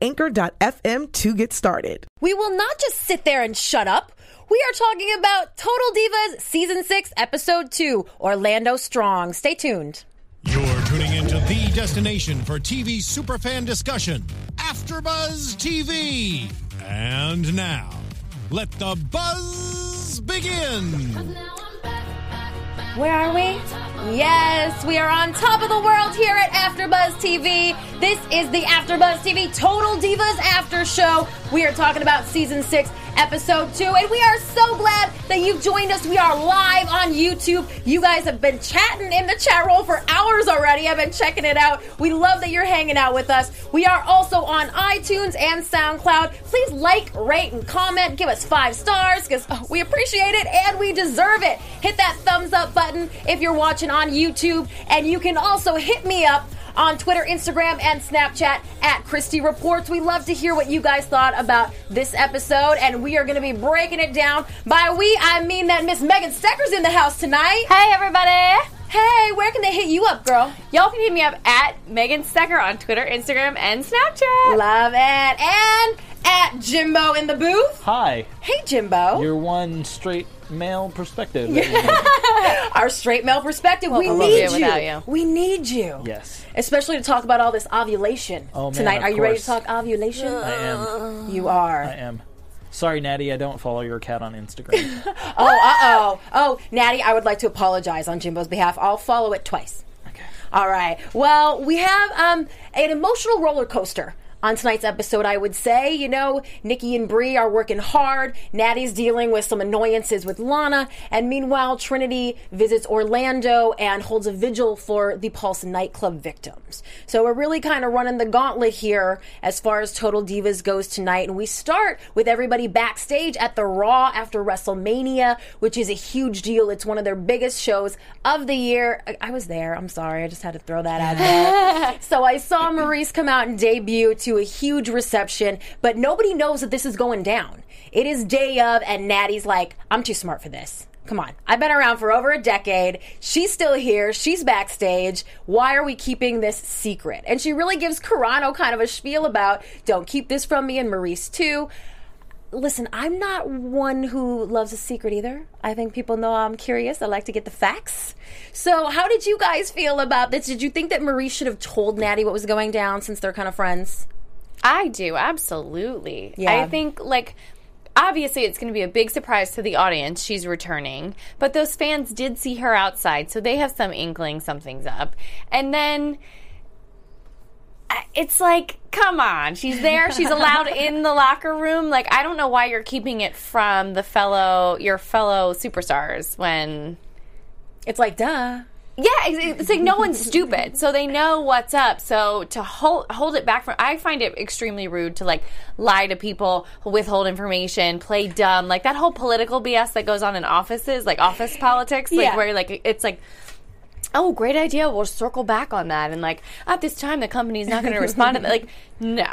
anchor.fm to get started. We will not just sit there and shut up. We are talking about Total Divas Season 6, Episode 2, Orlando Strong. Stay tuned. You're tuning into the destination for TV superfan discussion, AfterBuzz TV. And now, let the buzz begin. Where are we? Yes, we are on top of the world here at AfterBuzz TV. This is the AfterBuzz TV Total Divas After Show. We are talking about season six, episode two, and we are so glad that you've joined us. We are live on YouTube. You guys have been chatting in the chat roll for hours already. I've been checking it out. We love that you're hanging out with us. We are also on iTunes and SoundCloud. Please like, rate, and comment. Give us five stars because oh, we appreciate it and we deserve it. Hit that thumbs up button if you're watching on YouTube, and you can also hit me up on Twitter, Instagram, and Snapchat at Christy Reports. We love to hear what you guys thought about this episode, and we are going to be breaking it down. By we, I mean that Miss Megan Stecher's in the house tonight. Hey, everybody. Hey, where can they hit you up, girl? Y'all can hit me up at Megan Stecker on Twitter, Instagram, and Snapchat. Love it. And at Jimbo in the booth. Hi. Hey, Jimbo. Your one straight male perspective. Our straight male perspective. we I love need you. you. We need you. yes. Especially to talk about all this ovulation Oh, man, tonight. of Are you ready to talk ovulation? I am. You are. I am. Sorry, Natty, I don't follow your cat on Instagram. Oh, uh oh. Oh, Natty, I would like to apologize on Jimbo's behalf. I'll follow it twice. okay. All right. Well, we have um, an emotional roller coaster on tonight's episode, I would say. You know, Nikki and Brie are working hard. Natty's dealing with some annoyances with Lana. And meanwhile, Trinity visits Orlando and holds a vigil for the Pulse nightclub victims. So we're really kind of running the gauntlet here as far as Total Divas goes tonight. And we start with everybody backstage at the Raw after WrestleMania, which is a huge deal. It's one of their biggest shows of the year. I, I was there. I'm sorry. I just had to throw that out there. so I saw Maryse come out and debut to a huge reception, but nobody knows that this is going down. It is day of, and Natty's like, I'm too smart for this. Come on. I've been around for over a decade. She's still here. She's backstage. Why are we keeping this secret? And she really gives Carrano kind of a spiel about don't keep this from me and Maryse too. Listen, I'm not one who loves a secret either. I think people know I'm curious. I like to get the facts. So, how did you guys feel about this? Did you think that Maryse should have told Natty what was going down since they're kind of friends? I do, absolutely. Yeah. I think, like, obviously it's going to be a big surprise to the audience. She's returning. But those fans did see her outside, so they have some inkling something's up. And then. It's like, come on. She's there. She's allowed in the locker room. Like, I don't know why you're keeping it from the fellow, your fellow superstars when It's like, duh. Yeah, it's, it's like no one's stupid, so they know what's up. So to hold hold it back from, I find it extremely rude to like lie to people, withhold information, play dumb, like that whole political BS that goes on in offices, like office politics, like Yeah. where like it's like. Oh, great idea. We'll circle back on that. And like, at this time, the company's not going to respond to that. Like, no.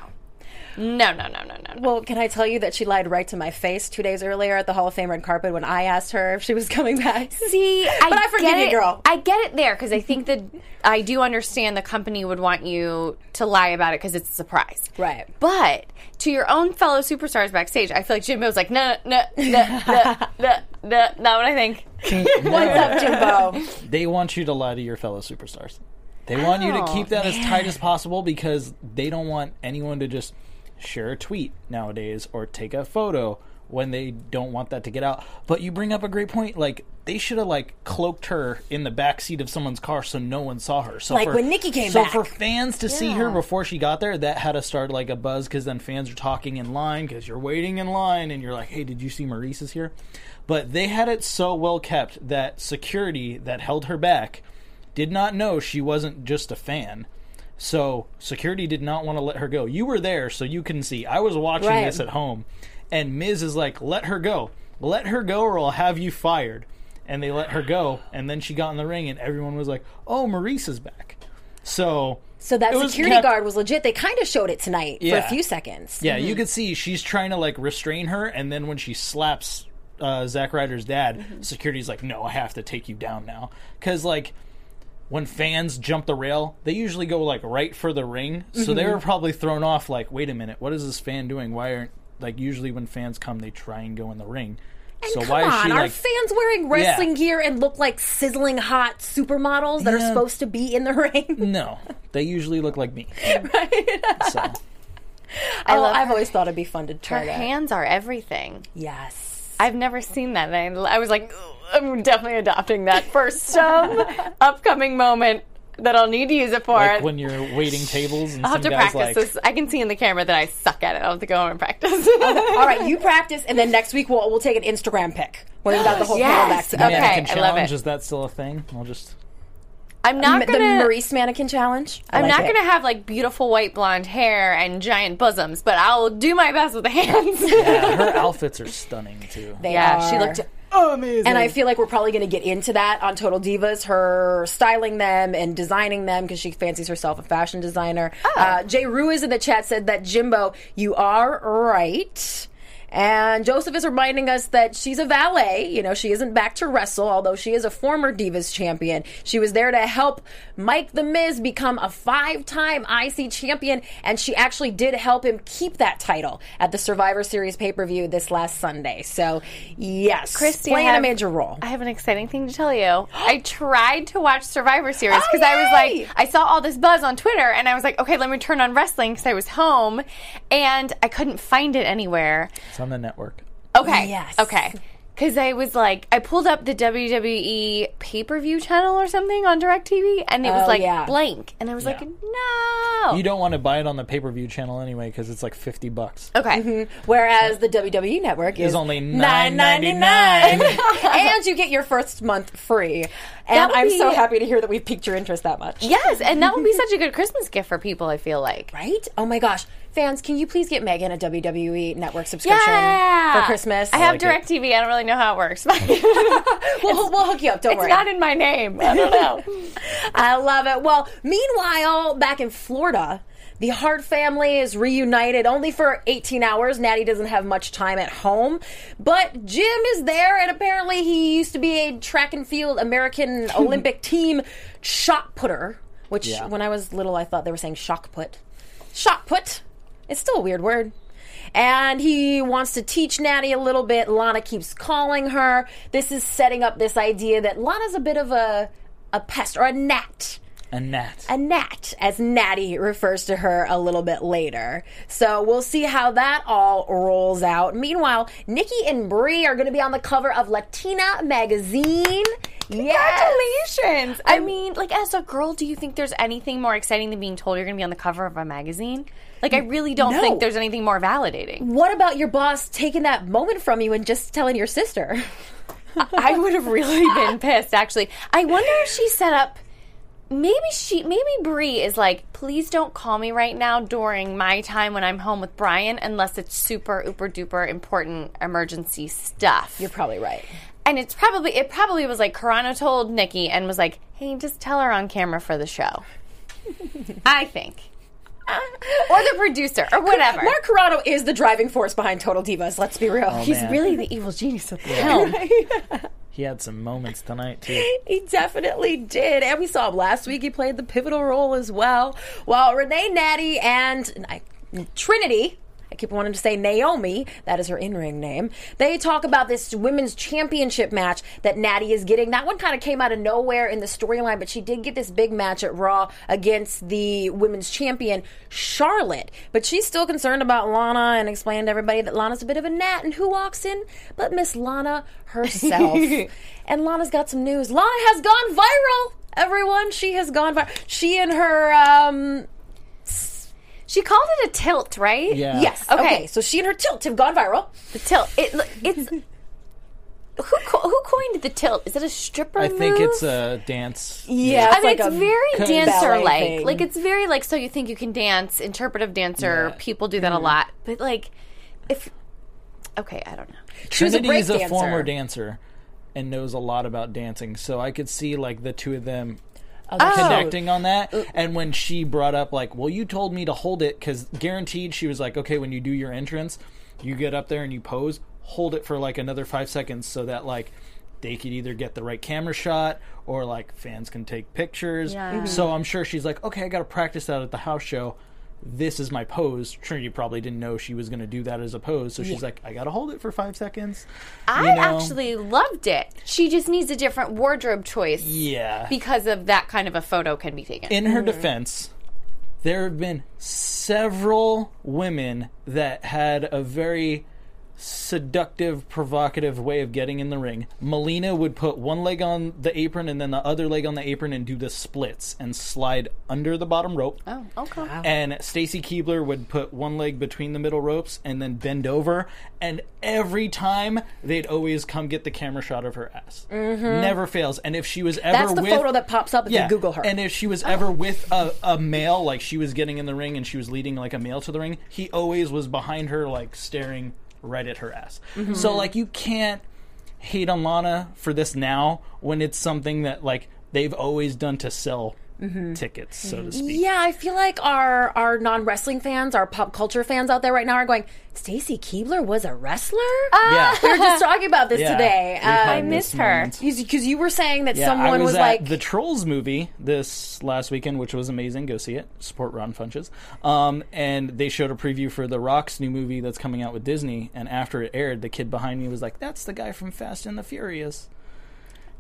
No, no, no, no, no, no. Well, can I tell you that she lied right to my face two days earlier at the Hall of Fame red carpet when I asked her if she was coming back? See, I But I forgive get you, girl. I get it there because I think that I do understand the company would want you to lie about it because it's a surprise. Right. But to your own fellow superstars backstage, I feel like Jimbo's like, no, no, no, no, no, no, not what I think. What's up, Jimbo? they want you to lie to your fellow superstars. They want you to Oh, keep that as tight as possible because they don't want anyone to just share a tweet nowadays or take a photo when they don't want that to get out. But you bring up a great point. Like they should have like cloaked her in the back seat of someone's car so no one saw her. So Like for, when Nikki came so back. for fans to see her before she got there, that had to start like a buzz because then fans are talking in line because you're waiting in line and you're like, hey, did you see Maryse is here? But they had it so well kept that security that held her back did not know she wasn't just a fan. So security did not want to let her go. You were there, so you can see. I was watching Right. this at home, and Miz is like, "Let her go, let her go, or I'll have you fired." And they let her go, and then she got in the ring, and everyone was like, "Oh, Maryse is back." So, So that security kept- guard was legit. They kind of showed it tonight for a few seconds. Yeah, you could see she's trying to like restrain her, and then when she slaps uh, Zack Ryder's dad, Mm-hmm. security's like, "No, I have to take you down now," because like when fans jump the rail, they usually go like right for the ring, so they Mm-hmm. were probably thrown off. Like, wait a minute, what is this fan doing? Why aren't like usually when fans come, they try and go in the ring. so Come why is on, she are like? fans wearing wrestling gear and look like sizzling hot supermodels that are supposed to be in the ring? no, they usually look like me. So I love I've her- always thought it'd be fun to Her try that. hands are everything. Yes. I've never seen that. And I, I was like, I'm definitely adopting that for some upcoming moment that I'll need to use it for. like when you're waiting tables and I'll have to guys practice like, this. I can see in the camera that I suck at it. I'll have to go home and practice. All right, you practice, and then next week we'll we'll take an Instagram pic where you got the whole Yes. panel back together. Okay, mannequin I love challenge it. is that still a thing? I'll just I'm not the gonna. the Maryse mannequin challenge. I I'm like not it. gonna have like beautiful white blonde hair and giant bosoms, but I'll do my best with the hands. yeah, her outfits are stunning too. They yeah, she are. looked amazing. And I feel like we're probably going to get into that on Total Divas, her styling them and designing them because she fancies herself a fashion designer. Uh, Jay Ruiz in the chat said that Jimbo, you are right. And Joseph is reminding us that she's a valet. You know, she isn't back to wrestle, although she is a former Divas champion. She was there to help Mike the Miz become a five time IC champion, and she actually did help him keep that title at the Survivor Series pay per view this last Sunday. So, yes, Christy, playing a major role. I have an exciting thing to tell you. I tried to watch Survivor Series oh, because I was Oh, like, I saw all this buzz on Twitter, and I was like, okay, let me turn on wrestling because I was home, and I couldn't find it anywhere. It's on the network. Okay. Yes. Okay. Because I was like, I pulled up the WWE pay per view channel or something on DirecTV, and it was Oh, like yeah. blank, and I was like, no. You don't want to buy it on the pay per view channel anyway because it's like fifty bucks. okay. Mm-hmm. Whereas the WWE network is It's only nine ninety $9.99. and you get your first month free. And I'm be- so happy to hear that we've piqued your interest that much. Yes, and that would be such a good Christmas gift for people. I feel like. Right? Oh my gosh, fans, can you please get Megan a WWE network subscription Yeah. for Christmas? I have like it. DirecTV. I don't really know how it works. we'll, we'll hook you up. Don't it's worry. not in my name. I don't know. I love it. Well, meanwhile, back in Florida, the Hart family is reunited only for 18 hours. Natty doesn't have much time at home, but Jim is there, and apparently he used to be a track and field American Olympic team shot putter, which Yeah. when I was little, I thought they were saying shock put. Shot put. It's still a weird word. And he wants to teach Natty a little bit. Lana keeps calling her. This is setting up this idea that Lana's a bit of a a pest or a gnat. A gnat. A gnat, as Natty refers to her a little bit later. So we'll see how that all rolls out. Meanwhile, Nikki and Brie are going to be on the cover of Latina magazine. Yes. Congratulations! I mean, like, as a girl, do you think there's anything more exciting than being told you're going to be on the cover of a magazine? Like, I really don't No. think there's anything more validating. What about your boss taking that moment from you and just telling your sister? I would have really been pissed, actually. I wonder if she set up. Maybe she, maybe Brie is like, please don't call me right now during my time when I'm home with Brian, unless it's super, uber duper important emergency stuff. You're probably right. and it's probably it probably was like Carrano told Nikki and was like, "Hey, just tell her on camera for the show." I think, or the producer, or whatever. Mark Carrano is the driving force behind Total Divas. Let's be real. Oh, He's man. really the evil genius of the film. He had some moments tonight too. He definitely did. And we saw him last week. He played the pivotal role as well. While Renee Natty and Trinity. I keep wanting to say Naomi, that is her in ring name. They talk about this women's championship match that Natty is getting. That one kind of came out of nowhere in the storyline, but she did get this big match at Raw against the women's champion, Charlotte. But she's still concerned about Lana and explained to everybody that Lana's a bit of a gnat. And who walks in but Miss Lana herself? and Lana's got some news. Lana has gone viral, everyone. She has gone viral. She and her, um, She called it a tilt, right? Yeah. yes. Okay. Okay. So she and her tilt have gone viral. The tilt. It, it's who co- who coined the tilt? Is it a stripper? I think move? it's a dance. Yeah, I it's mean, like it's very ballet dancer like. Like it's very like so you think you can dance, interpretive dancer. Yeah. People do that a mm. lot, but like if okay, I don't know. She was a Trinity is a break former dancer. dancer and knows a lot about dancing, so I could see like the two of them Oh. connecting on that. And when she brought up like, "Well, you told me to hold it," because guaranteed she was like, "Okay, when you do your entrance, you get up there and you pose, hold it for like another five seconds, so that like." They could either get the right camera shot or like fans can take pictures. Yeah. Mhm. So I'm sure she's like, okay, I got to practice that at the house show. This is my pose. Trinity probably didn't know she was going to do that as a pose, so she's like, I got to hold it for five seconds. I You know? actually loved it. She just needs a different wardrobe choice. Yeah. Because of that kind of a photo can be taken. in her mm-hmm. defense, there have been several women that had a very seductive, provocative way of getting in the ring. Melina would put one leg on the apron and then the other leg on the apron and do the splits and slide under the bottom rope. oh, okay. And Stacy Keibler would put one leg between the middle ropes and then bend over. And every time they'd always come get the camera shot of her ass. Mm-hmm. Never fails. And if she was ever That's the with, photo that pops up if you Google her. and if she was ever with a, a male, like she was getting in the ring and she was leading like a male to the ring, he always was behind her, like staring right at her ass. Mm-hmm. So like you can't hate on Lana for this now when it's something that like they've always done to sell Mm-hmm. tickets, so to speak. Yeah, I feel like our our non wrestling fans, our pop culture fans out there right now are going. Stacy Keibler was a wrestler. Yeah. we were just talking about this Yeah. today. We've I miss her. because you were saying that Yeah, someone I was, was, at like, the Trolls movie this last weekend, which was amazing. Go see it. Support Ron Funches. Um, and they showed a preview for The Rock's new movie that's coming out with Disney. And after it aired, the kid behind me was like, "That's the guy from Fast and the Furious."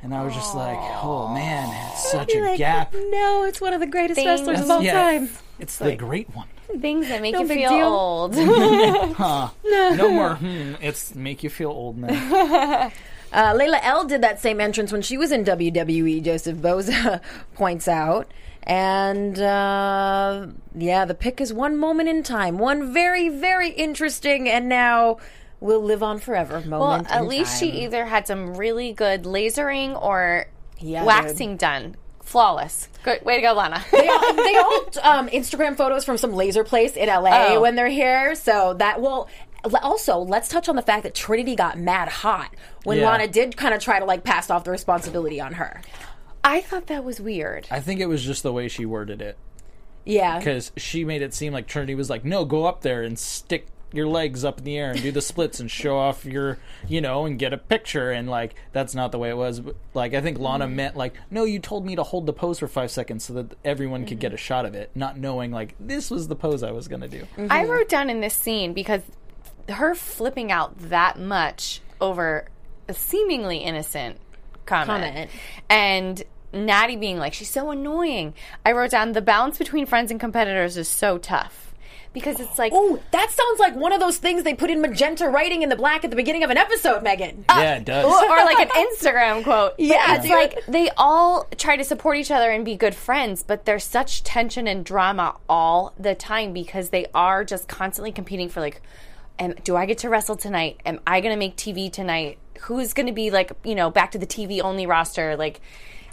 And I was just like, "Oh man, it's such a like, gap." No, it's one of the greatest Things- wrestlers of all Yeah. time. It's the great one. Things that make No you feel deal. old. No more. Hmm, it's make you feel old now. Uh, Layla El did that same entrance when she was in WWE. Joseph Boza points out. And uh, yeah, the pick is one moment in time, one very, very interesting, and now will live on forever well, at in least time. she either had some really good lasering or Yeah, waxing done. Flawless. Good way to go, Lana. they all, they all um, Instagram photos from some laser place in LA Oh. when they're here. So that will. Also, let's touch on the fact that Trinity got mad hot when Yeah. Lana did kind of try to like pass off the responsibility on her. I thought that was weird. I think it was just the way she worded it. Yeah, because she made it seem like Trinity was like, "No, go up there and stick your legs up in the air and do the splits and show off your, you know, and get a picture." And like, that's not the way it was. But, like, I think Lana mm. meant like, "No, you told me to hold the pose for five seconds so that everyone could get mm-hmm. a shot of it," not knowing like this was the pose I was gonna do. Mm-hmm. I wrote down in this scene because her flipping out that much over a seemingly innocent comment, Comment. and Natty being like, she's so annoying. I wrote down the balance between friends and competitors is so tough because it's like, Oh, that sounds like one of those things they put in magenta writing in the black at the beginning of an episode, Megan. yeah, it does. or like an Instagram quote. But Yeah, it's dude. like they all try to support each other and be good friends, but there's such tension and drama all the time because they are just constantly competing for like, am, do I get to wrestle tonight? Am I going to make TV tonight? Who's going to be like, you know, back to the TV only roster? Like,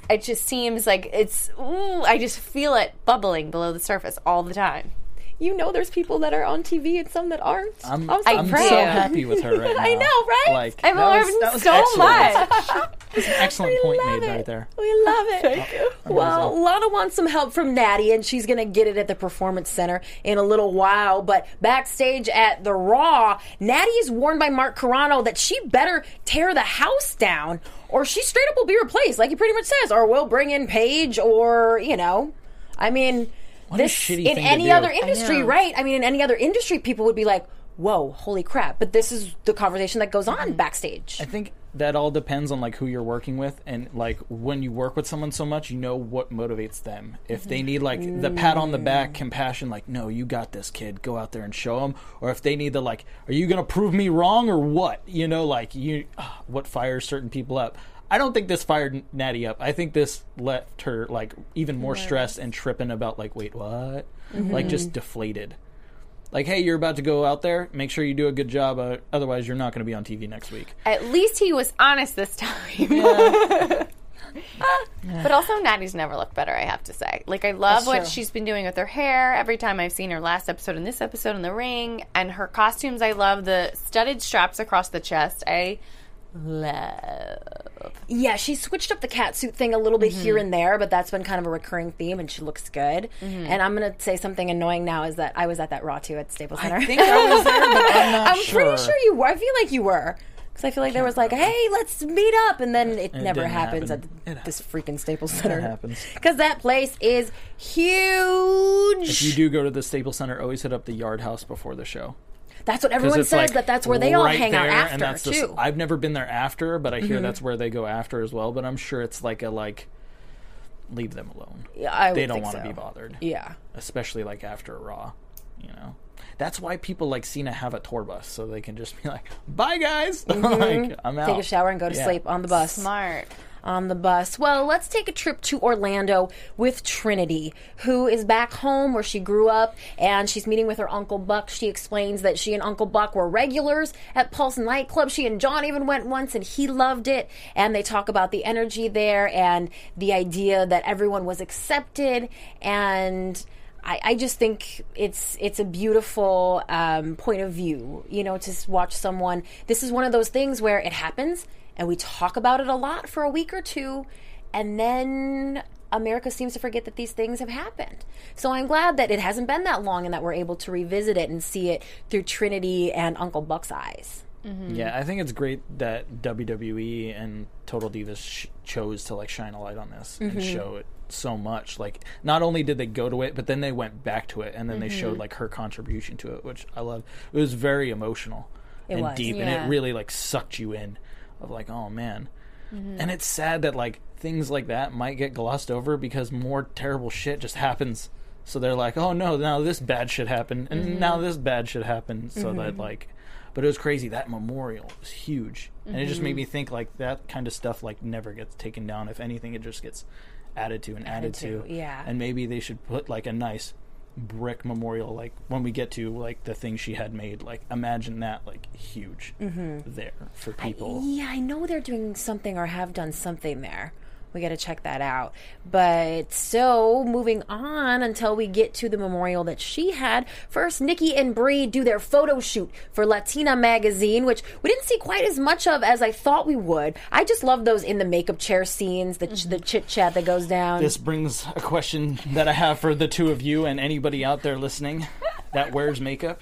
it just seems like it's. Ooh, I just feel it bubbling below the surface all the time. You know, there's people that are on TV and some that aren't. I'm, I'm so I'm so happy with her right now. I know, right? Like, I've learned was so excellent. much. It's an excellent point made it. right there. We love it. Thank you. Well, Lana wants some help from Natty, and she's going to get it at the Performance Center in a little while. But backstage at the Raw, Natty is warned by Mark Carrano that she better tear the house down, or she straight up will be replaced, like he pretty much says, or we'll bring in Paige, or, you know. I mean, a this shitty in any other industry, know. right? I mean, in any other industry, people would be like, whoa, holy crap. But this is the conversation that goes on mm-hmm. backstage. I think that all depends on like who you're working with. And like when you work with someone so much you know what motivates them. If they mm-hmm. need like the pat on the back mm. compassion like no you got this kid. Go out there and show them or if they need the like are you gonna prove me wrong or what? You know like you ah, what fires certain people up i don't think this fired natty up i think this left her like even more stressed and tripping about like wait what like just deflated Like, hey, you're about to go out there. Make sure you do a good job. Uh, otherwise, you're not going to be on TV next week. At least he was honest this time. but also, Natty's never looked better. I have to say. Like, I love That's what true. she's been doing with her hair. Every time I've seen her last episode and this episode in the ring, and her costumes, I love the studded straps across the chest. I love. Yeah, she switched up the cat suit thing a little bit Mm-hmm. here and there, but that's been kind of a recurring theme, and she looks good. Mm-hmm. And I'm gonna say something annoying now is that I was at that Raw too at Staples Center. I think I was there, but I'm not I'm sure. pretty sure you were. I feel like you were. Because I feel like there was like, hey, let's meet up. And then it, never happens happen. at It this freaking Staples Center. happens. Because that place is huge. If you do go to the Staples Center, always hit up the Yard House before the show. That's what everyone says, like, that that's where they all hang out after, and that's the too. Mm-hmm. I've never been there after, but I hear that's where they go after as well. But I'm sure it's like a like, leave them alone. Yeah, I they would don't want to so. be bothered. Yeah. especially like after a Raw. You know, that's why people like Cena have a tour bus so they can just be like, "Bye, guys, like I'm out." Mm-hmm. Take a shower and go to Yeah. sleep on the bus. Smart. On the bus. Well, let's take a trip to Orlando with Trinity, who is back home where she grew up, and she's meeting with her Uncle Buck. She explains that she and Uncle Buck were regulars at Pulse nightclub. She and John even went once, and he loved it. And they talk about the energy there and the idea that everyone was accepted and. I, I just think it's it's a beautiful um, point of view, you know, to watch someone. This is one of those things where it happens, and we talk about it a lot for a week or two, and then America seems to forget that these things have happened. So I'm glad that it hasn't been that long, and that we're able to revisit it and see it through Trinity and Uncle Buck's eyes. Yeah, I think it's great that WWE and Total Divas sh- chose to like shine a light on this Mm-hmm. and show it so much. Like, not only did they go to it, but then they went back to it, and then they Mm-hmm. showed like her contribution to it, which I love. It was very emotional and was. deep, and it really like sucked you in. Of like, oh man, Mm-hmm. and it's sad that like things like that might get glossed over because more terrible shit just happens. So they're like, oh no, now this bad shit happened, and Mm-hmm. now this bad shit happened. So that like, but it was crazy. That memorial was huge, and it just Mm-hmm. made me think like that kind of stuff like never gets taken down. If anything, it just gets added to and added, to, to. yeah. And maybe they should put like a nice brick memorial like when we get to like the thing she had made like imagine that like huge Mm-hmm. there for people Yeah, I know they're doing something or have done something there. We got to check that out. But so moving on until we get to the memorial that she had. First, Nikki and Brie do their photo shoot for Latina magazine, which we didn't see quite as much of as I thought we would. I just love those in the makeup chair scenes, the, the mm-hmm. chit chat that goes down. This brings a question that I have for the two of you and anybody out there listening that wears makeup.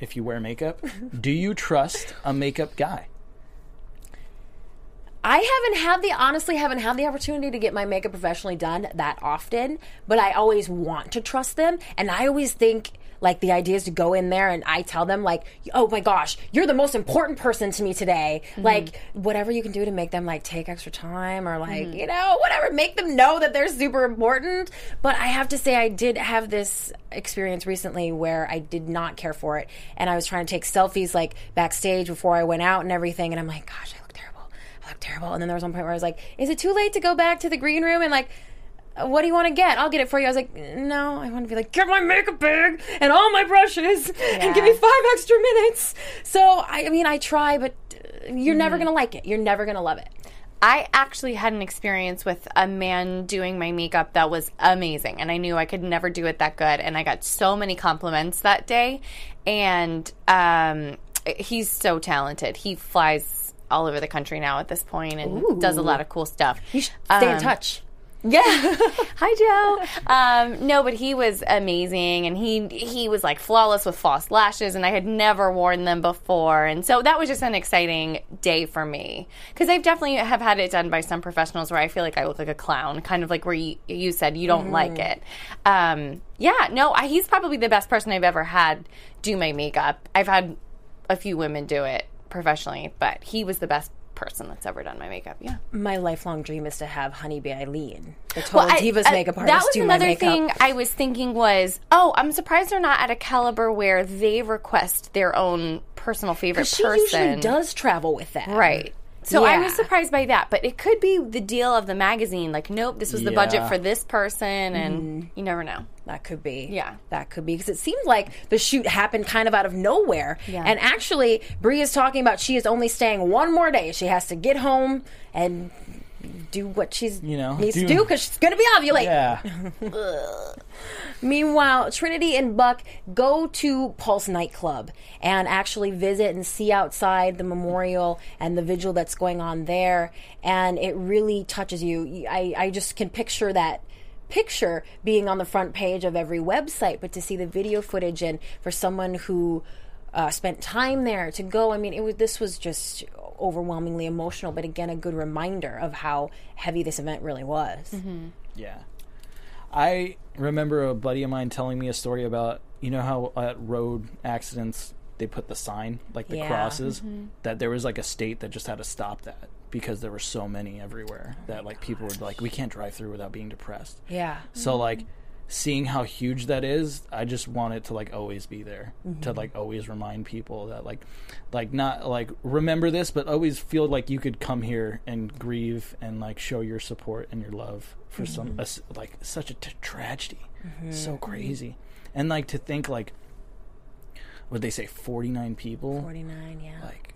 If you wear makeup, do you trust a makeup guy? I haven't had the honestly haven't had the opportunity to get my makeup professionally done that often, but I always want to trust them, and I always think like the idea is to go in there and I tell them like, oh my gosh, you're the most important person to me today. Mm-hmm. Like whatever you can do to make them like take extra time or like mm-hmm. you know whatever, make them know that they're super important. But I have to say I did have this experience recently where I did not care for it, and I was trying to take selfies like backstage before I went out and everything, and I'm like, gosh, look terrible. I look terrible. And then there was one point where I was like, is it too late to go back to the green room and like, what do you want to get? I'll get it for you. I was like, no, I want to be like, get my makeup bag and all my brushes and give me five extra minutes. So, I, I mean, I try, but uh, you're never going to like it. You're never going to love it. I actually had an experience with a man doing my makeup that was amazing, and I knew I could never do it that good. And I got so many compliments that day, and um, he's so talented. He flies all over the country now at this point and does a lot of cool stuff. You should stay in Um, touch. Yeah. Hi, Joe. Um, no, but he was amazing, and he he was like flawless with false lashes, and I had never worn them before, and so that was just an exciting day for me because I've definitely have had it done by some professionals where I feel like I look like a clown, kind of like where you, you said you don't like it. Um, yeah, no, I, he's probably the best person I've ever had do my makeup. I've had a few women do it professionally, but he was the best person that's ever done my makeup. Yeah. My lifelong dream is to have Honeybee Eileen, the Total I- Divas I- makeup artist, That was do my another makeup. thing I was thinking was, oh, I'm surprised they're not at a caliber where they request their own personal favorite she person. usually does travel with that. Right. So I was surprised by that, but it could be the deal of the magazine. Like, nope, this was the budget for this person, and mm-hmm. you never know. That could be. Yeah. That could be. Because it seemed like the shoot happened kind of out of nowhere. Yeah. And actually, Brie is talking about she is only staying one more day. She has to get home and do what she's You know, needs to do- do because she's going to be ovulating. Yeah. Meanwhile, Trinity and Buck go to Pulse nightclub and actually visit and see outside the memorial and the vigil that's going on there. And it really touches you. I, I just can picture that picture being on the front page of every website, but to see the video footage and for someone who uh, spent time there to go, I mean, it was this was just overwhelmingly emotional, but again, a good reminder of how heavy this event really was. Mm-hmm. Yeah. I remember a buddy of mine telling me a story about you know how at road accidents they put the sign like the Yeah. crosses mm-hmm. that there was like a state that just had to stop that because there were so many everywhere that like people were like we can't drive through without being depressed. Yeah. So like mm-hmm. Seeing how huge that is, I just want it to like always be there. To mm-hmm. like always remind people that like like not like remember this, but always feel like you could come here and grieve and like show your support and your love for some mm-hmm. a like such a t- tragedy, mm-hmm. so crazy, and like to think like what they say forty nine people? 49, yeah. like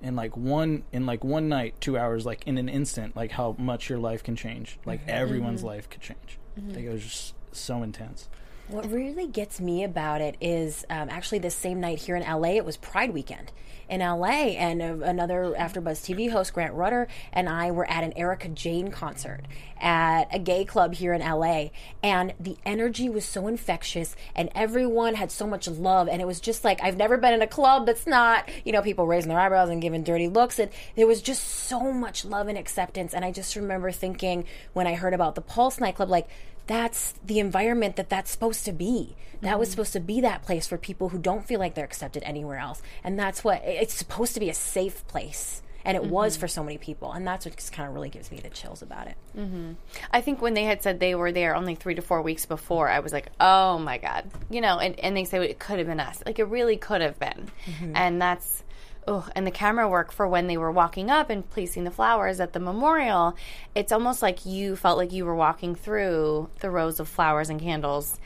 in like one in like one night two hours like in an instant like how much your life can change. Like everyone's life could change. I think it was just so intense. What really gets me about it is um, actually the same night here in LA, it was Pride weekend. In LA, and uh, another AfterBuzz TV host, Grant Rudder, and I were at an Erika Jayne concert at a gay club here in LA, and the energy was so infectious, and everyone had so much love, and it was just like I've never been in a club that's not, you know, people raising their eyebrows and giving dirty looks, and there was just so much love and acceptance, and I just remember thinking when I heard about the Pulse nightclub, like that's the environment that that's supposed to be. That was mm-hmm. supposed to be that place for people who don't feel like they're accepted anywhere else. And that's what it's supposed to be a safe place. And it was mm-hmm. for so many people. And that's what just kind of really gives me the chills about it. Mm-hmm. I think when they had said they were there only three to four weeks before, I was like, oh my God. You know, and, and they say it could have been us. Like, it really could have been. And that's, oh, and the camera work for when they were walking up and placing the flowers at the memorial, it's almost like you felt like you were walking through the rows of flowers and candles.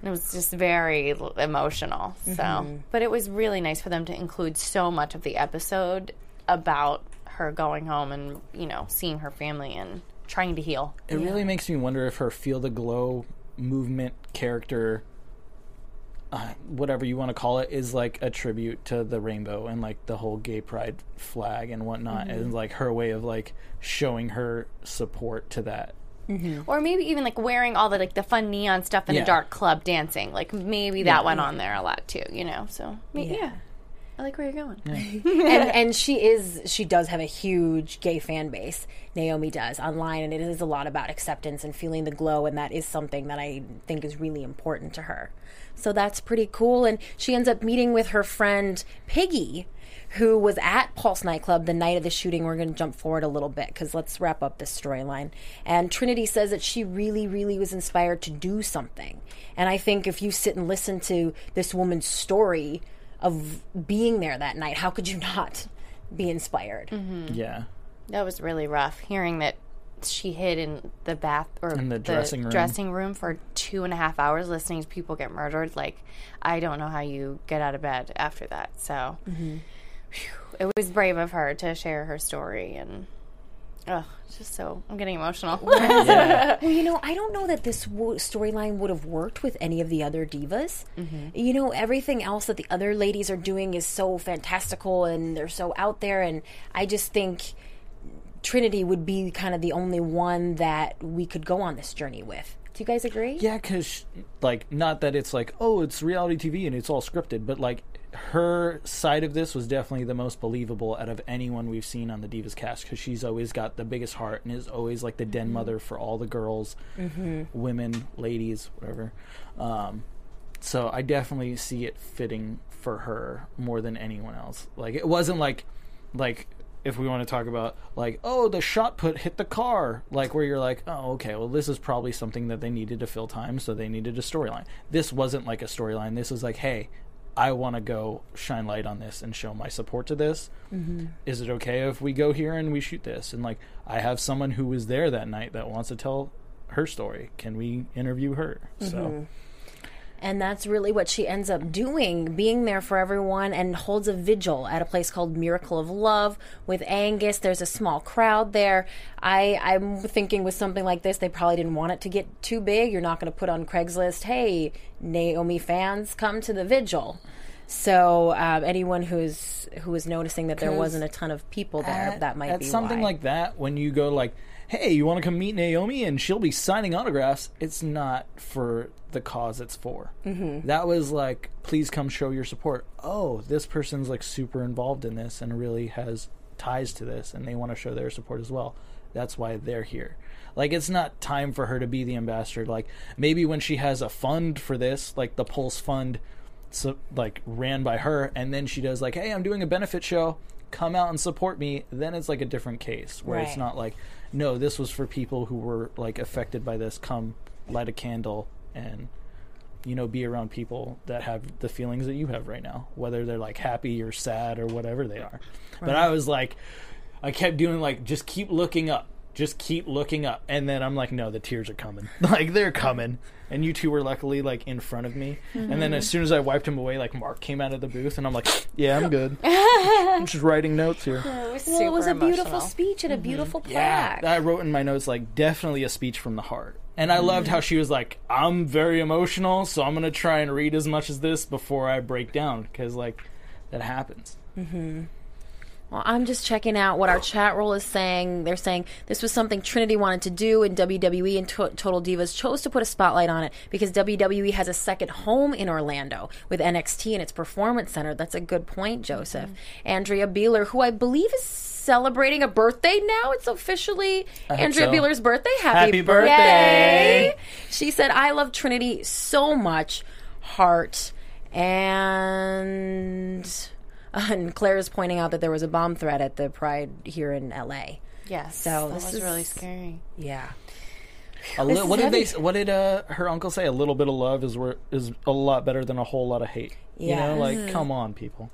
And it was just very l- emotional. So, mm-hmm. but it was really nice for them to include so much of the episode about her going home and, you know, seeing her family and trying to heal. it really makes me wonder if her feel the glow movement character uh, whatever you want to call it is like a tribute to the rainbow and like the whole gay pride flag and whatnot and like her way of like showing her support to that Or maybe even like wearing all the like the fun neon stuff in Yeah. a dark club dancing. Like maybe that went on there a lot too, you know. So ma- yeah. Yeah. I like where you're going. and and she is she does have a huge gay fan base. Naomi does online, and it is a lot about acceptance and feeling the glow, and that is something that I think is really important to her. So that's pretty cool. And she ends up meeting with her friend Piggy, who was at Pulse nightclub the night of the shooting. We're going to jump forward a little bit because let's wrap up this storyline. And Trinity says that she really, really was inspired to do something. And I think if you sit and listen to this woman's story of being there that night, how could you not be inspired? yeah That was really rough. Hearing that she hid in the bath or In the dressing room. dressing room for two and a half hours listening to people get murdered. Like, I don't know how you get out of bed after that. So, Mm-hmm. phew, it was brave of her to share her story and. Oh, it's just so I'm getting emotional. Well, you know, I don't know that this w- storyline would have worked with any of the other divas. Mm-hmm. You know, everything else that the other ladies are doing is so fantastical and they're so out there, and I just think Trinity would be kind of the only one that we could go on this journey with. Do you guys agree? Yeah, because like not that it's like oh it's reality TV and it's all scripted, but like her side of this was definitely the most believable out of anyone we've seen on the Divas cast because she's always got the biggest heart and is always like the den mother for all the girls, women, ladies, whatever. Um, so I definitely see it fitting for her more than anyone else. Like it wasn't like like if we want to talk about like oh the shot put hit the car like where you're like oh okay well this is probably something that they needed to fill time so they needed a storyline this wasn't like a storyline this was like hey I want to go shine light on this and show my support to this. Mm-hmm. Is it okay if we go here and we shoot this? And like, I have someone who was there that night that wants to tell her story. Can we interview her? So And that's really what she ends up doing, being there for everyone and holds a vigil at a place called Miracle of Love with Angus. There's a small crowd there. I, I'm thinking with something like this, they probably didn't want it to get too big. You're not going to put on Craigslist, hey, Naomi fans, come to the vigil. So um, anyone who's who is noticing that there wasn't a ton of people there, at, that might at be something why. like that when you go like hey you want to come meet naomi and she'll be signing autographs? It's not for the cause it's for. Mm-hmm. that was like please come show your support. Oh this person's like super involved in this and really has ties to this and they want to show their support as well. That's why they're here. Like it's not time for her to be the ambassador. Like maybe when she has a fund for this like the pulse fund so like ran by her and then she does like hey i'm doing a benefit show. Come out and support me. Then it's like a different case where it's not like no this was for people who were like affected by this. Come light a candle and you know be around people that have the feelings that you have right now whether they're like happy or sad or whatever they are. But i was like i kept doing like just keep looking up just keep looking up. And then i'm like no the tears are coming. Like they're coming. And you two were luckily like in front of me. And then as mm-hmm. soon as i wiped him away like mark came out of the booth and i'm like yeah i'm good. I'm just writing notes here. Well, it was a beautiful speech and a beautiful yeah plaque. i wrote in my notes like definitely a speech from the heart. And i loved how mm-hmm. she was like i'm very emotional so i'm gonna try and read as much as this before i break down because like that happens mm-hmm. Well, I'm just checking out what our chat roll is saying. They're saying this was something Trinity wanted to do, and WWE and to- Total Divas chose to put a spotlight on it because WWE has a second home in Orlando with NXT and its performance center. That's a good point, Joseph. Mm-hmm. Andrea Beeler, who I believe is celebrating a birthday now. It's officially Andrea so. Beeler's birthday. Happy, Happy birthday. Yay. She said, I love Trinity so much. Heart. And. And Claire is pointing out that there was a bomb threat at the Pride here in LA. Yes. So that this was is- really scary. Yeah. a li- what did they what did uh her uncle say a little bit of love is wor- is a lot better than a whole lot of hate Yeah. you know like come on people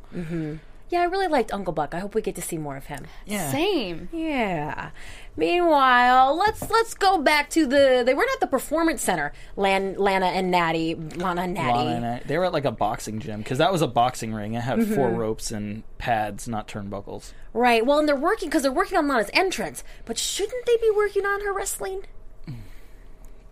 Yeah, I really liked Uncle Buck. I hope we get to see more of him. yeah Same. Yeah. Meanwhile, let's let's go back to the they weren't at the performance center. Lan, Lana and Natty, Lana and Natty. Lana and I, they were at like a boxing gym because that was a boxing ring. It had four Mm-hmm. ropes and pads, not turnbuckles. Right. Well, and they're working because they're working on Lana's entrance. But shouldn't they be working on her wrestling?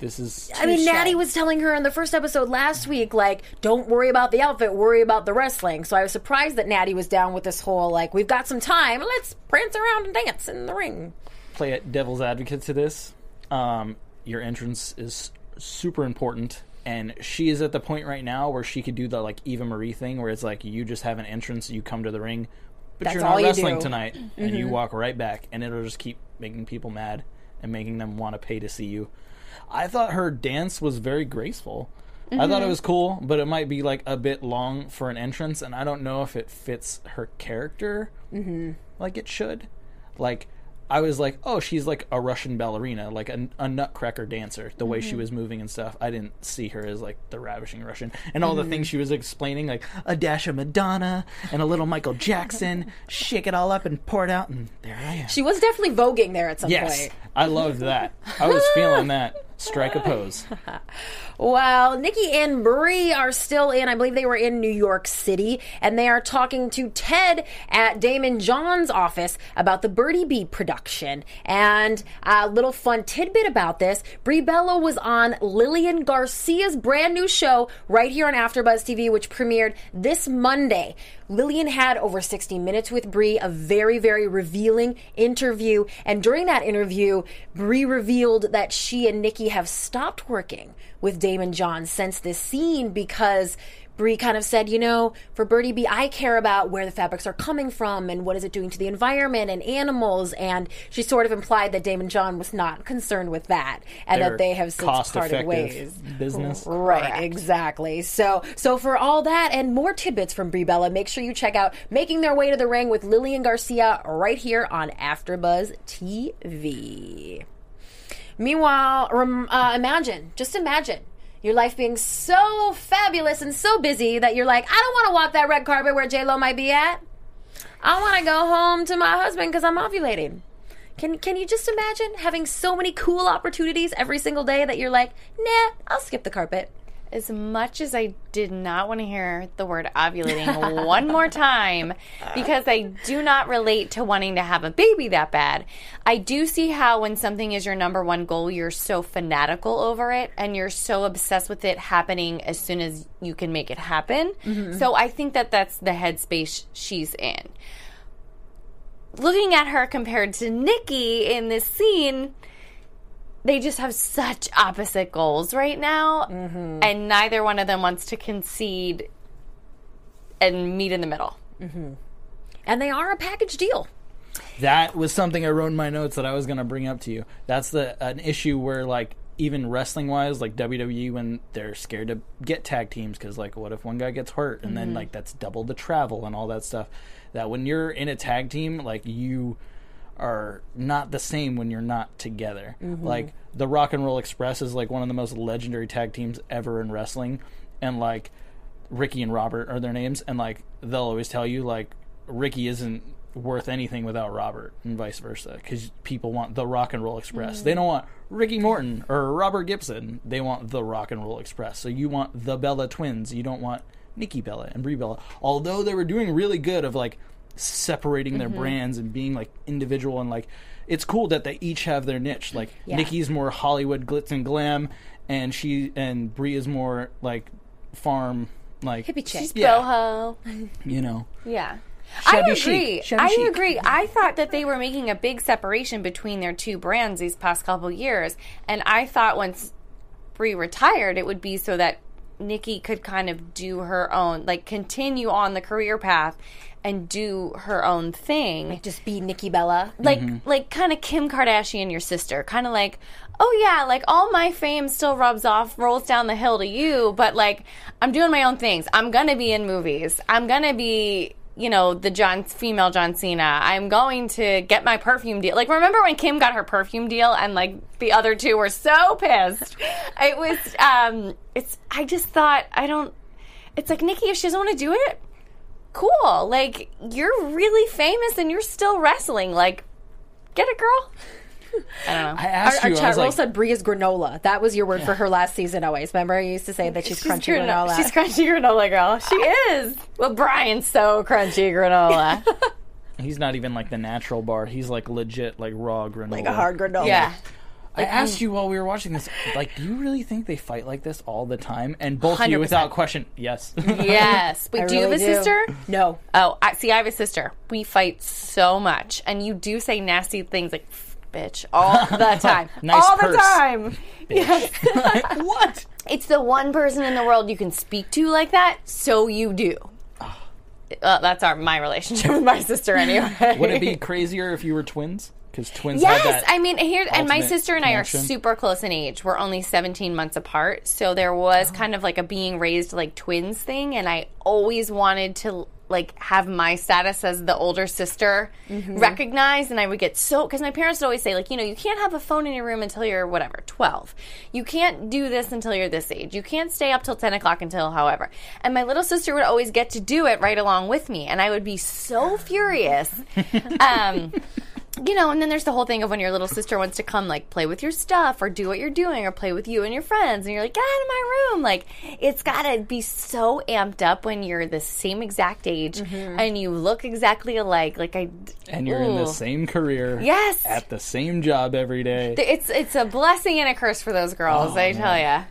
This is I mean, Natty was telling her in the first episode last week, like, don't worry about the outfit, worry about the wrestling. So I was surprised that Natty was down with this whole, like, we've got some time, let's prance around and dance in the ring. play it devil's advocate to this. Um, your entrance is super important, and she is at the point right now where she could do the like Eva Marie thing, where it's like you just have an entrance, you come to the ring, but That's you're not you wrestling do. tonight, and you walk right back, and it'll just keep making people mad and making them want to pay to see you. I thought her dance was very graceful. I thought it mm-hmm. was cool, but it might be like a bit long for an entrance, and I don't know if it fits her character mm-hmm. like it should. Like, I was like, oh, she's like a Russian ballerina, like a, a nutcracker dancer, the way she mm-hmm. was moving and stuff. I didn't see her as like the ravishing Russian. And all the things she was explaining, like a dash of Madonna and a little Michael Jackson, shake it all up and pour it out, and there I am. She was definitely voguing there at some yes, point. I loved that. I was feeling that. Strike a pose. Well, Nikki and Brie are still in. I believe they were in New York City, and they are talking to Ted at Daymond John's office about the Birdiebee production. And a little fun tidbit about this: Brie Bella was on Lillian Garcia's brand new show right here on AfterBuzz TV, which premiered this Monday. Lillian had over 60 minutes with Brie, a very, very revealing interview. And during that interview, Brie revealed that she and Nikki have stopped working with Daymond John since this scene because Brie kind of said, you know, for Birdiebee, I care about where the fabrics are coming from and what is it doing to the environment and animals. And she sort of implied that Daymond John was not concerned with that and Their that they have since parted ways. business. Right, exactly. So, so for all that and more tidbits from Brie Bella, make sure you check out "Making Their Way to the Ring" with Lillian Garcia right here on AfterBuzz TV. Meanwhile, rem, uh, imagine, just imagine, your life being so fabulous and so busy that you're like, I don't want to walk that red carpet where J Lo might be at. I want to go home to my husband because I'm ovulating. Can can you just imagine having so many cool opportunities every single day that you're like, nah, I'll skip the carpet. As much as I did not want to hear the word ovulating one more time, because I do not relate to wanting to have a baby that bad, I do see how when something is your number one goal, you're so fanatical over it and you're so obsessed with it happening as soon as you can make it happen. Mm-hmm. So I think that that's the headspace she's in. Looking at her compared to Nikki in this scene, they just have such opposite goals right now, mm-hmm. and neither one of them wants to concede and meet in the middle. Mm-hmm. And they are a package deal. That was something I wrote in my notes that I was going to bring up to you. That's the an issue where like even wrestling wise, like WWE when they're scared to get tag teams because like what if one guy gets hurt and then mm-hmm. like that's double the travel and all that stuff. That when you're in a tag team, like you are not the same when you're not together. Mm-hmm. Like the Rock and Roll Express is like one of the most legendary tag teams ever in wrestling, and like Ricky and Robert are their names, and like they'll always tell you like Ricky isn't worth anything without Robert, and vice versa, because people want the Rock and Roll Express. Mm-hmm. They don't want Ricky Morton or Robert Gibson. They want the Rock and Roll Express. So you want the Bella twins. You don't want Nikki Bella and Brie Bella. Although they were doing really good of like separating their mm-hmm. brands and being like individual and like it's cool that they each have their niche. Like Yeah. Nikki's more Hollywood glitz and glam, and she and Brie is more like farm like Hippie chick. She's Yeah. boho. you know. Yeah. Shabby I agree. I chic. agree. I thought that they were making a big separation between their two brands these past couple years, and I thought once Brie retired, it would be so that Nikki could kind of do her own, like continue on the career path and do her own thing. Just be Nikki Bella. Like, Mm-hmm. like kind of Kim Kardashian, your sister, kind of like, oh yeah, like all my fame still rubs off, rolls down the hill to you, but like I'm doing my own things. I'm gonna be in movies. I'm gonna be you know, the John female John Cena. I'm going to get my perfume deal. Like remember when Kim got her perfume deal and like the other two were so pissed. It was um it's I just thought I don't it's like Nikki if she doesn't want to do it, cool. Like you're really famous and you're still wrestling. Like get it girl. I don't know. I asked our you, I chat was roll like, said Brie is granola. That was your word for her last season always. Remember, I used to say that she's, crunchy granola. She's crunchy granola girl. She is. Well, Brian's so crunchy granola. he's not even like the natural bar. He's like legit like raw granola. like a hard granola. yeah. I asked you while we were watching this, like, do you really think they fight like this all the time? And both of you, without question, yes. Yes. Wait, I do you have a do. sister? No. Oh, I, see, I have a sister. We fight so much, and you do say nasty things like "bitch" all the time. Nice all purse. the time. Yes. what? it's the one person in the world you can speak to like that, so you do. Uh, that's our my relationship with my sister anyway. Would it be crazier if you were twins? Because twins Yes. I mean here, and my sister and I are super close in age. We're only 17 months apart, so there was kind of like a being raised like twins thing, and I always wanted to like have my status as the older sister recognized, and I would get so because my parents would always say like you know you can't have a phone in your room until you're whatever 12, you can't do this until you're this age, you can't stay up till 10 o'clock until however, and my little sister would always get to do it right along with me, and I would be so furious. um, you know, and then there's the whole thing of when your little sister wants to come, like, play with your stuff or do what you're doing or play with you and your friends, and you're like, get out of my room. Like, it's gotta be so amped up when you're the same exact age mm-hmm. and you look exactly alike. Like, I. and you're in the same career. Yes. At the same job every day. It's it's a blessing and a curse for those girls, oh, I tell ya.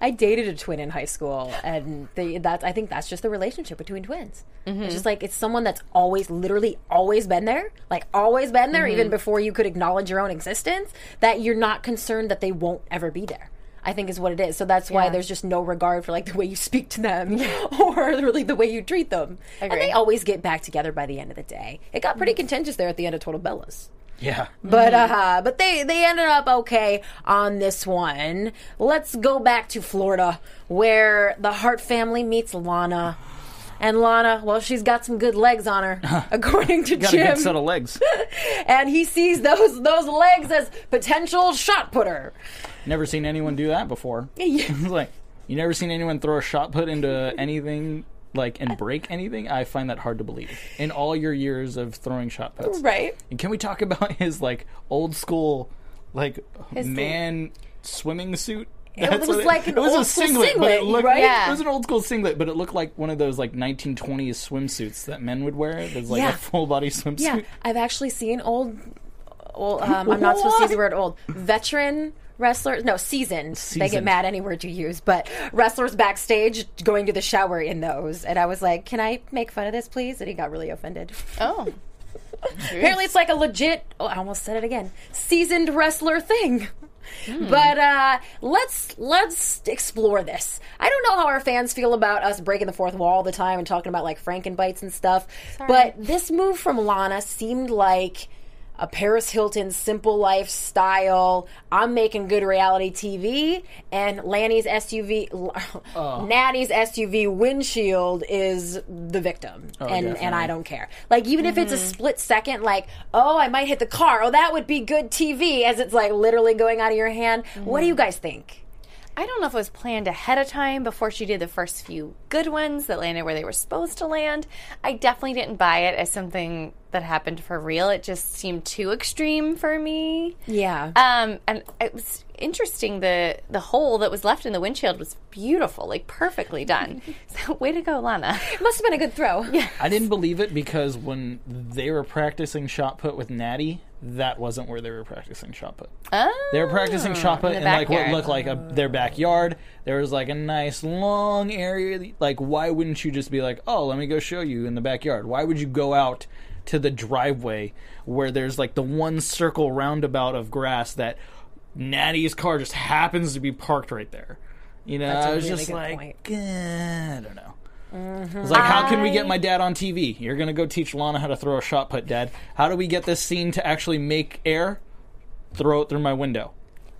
I dated a twin in high school, and they, that's I think that's just the relationship between twins. It's mm-hmm. just like it's someone that's always, literally, always been there, like always been there, even mm-hmm. before you could acknowledge your own existence. That you're not concerned that they won't ever be there. I think is what it is. So that's why Yeah. there's just no regard for like the way you speak to them or really the way you treat them. And they always get back together by the end of the day. It got pretty mm. contentious there at the end of Total Bellas. Yeah. But uh but they they ended up okay on this one. Let's go back to Florida where the Hart family meets Lana. And Lana, well, she's got some good legs on her, according to Got a good set of legs. and he sees those those legs as potential shot putter. Never seen anyone do that before. Yeah. It's like, You never seen anyone throw a shot put into anything like and break anything? I find that hard to believe. In all your years of throwing shot puts, Right. And can we talk about his like old school, like man swimming suit? That's was what like an it was old a school singlet, but it looked right? Yeah. it was an old school singlet, but it looked like one of those like 1920s swimsuits that men would wear. There's like Yeah. a full body swimsuit. Yeah, I've actually seen old. old um, I'm not supposed to use the word old. Veteran wrestlers, no, seasoned. They get mad any word you use, but wrestlers backstage going to the shower in those, and I was like, "Can I make fun of this, please?" And he got really offended. Oh. Apparently, it's like a legit. Oh, I almost said it again. Seasoned wrestler thing. But uh, let's let's explore this. I don't know how our fans feel about us breaking the fourth wall all the time and talking about like Frankenbites and stuff. But this move from Lana seemed like a Paris Hilton simple lifestyle. I'm making good reality TV, and Lanny's SUV, oh. Natty's SUV windshield is the victim, oh, and and definitely. I don't care. Like even if it's a mm-hmm. split second, like oh I might hit the car, oh that would be good TV, as it's like literally going out of your hand. What do you mm-hmm. guys think? I don't know if it was planned ahead of time before she did the first few good ones that landed where they were supposed to land. I definitely didn't buy it as something that happened for real. It just seemed too extreme for me. Yeah. Um, and it was interesting. The the hole that was left in the windshield was beautiful, like perfectly done. so way to go, Lana. Must have been a good throw. Yeah. I didn't believe it because when they were practicing shot put with Natty, that wasn't where they were practicing shot put. Oh, They were practicing shot put the in like what looked like a, their backyard. There was like a nice long area. Like, why wouldn't you just be like, oh, let me go show you in the backyard? Why would you go out to the driveway where there's like the one circle roundabout of grass that Natty's car just happens to be parked right there? You know, That's I was really just like, eh, I don't know. It's like, how can we get my dad on TV? You're gonna go teach Lana how to throw a shot put, Dad. How do we get this scene to actually make air? Throw it through my window.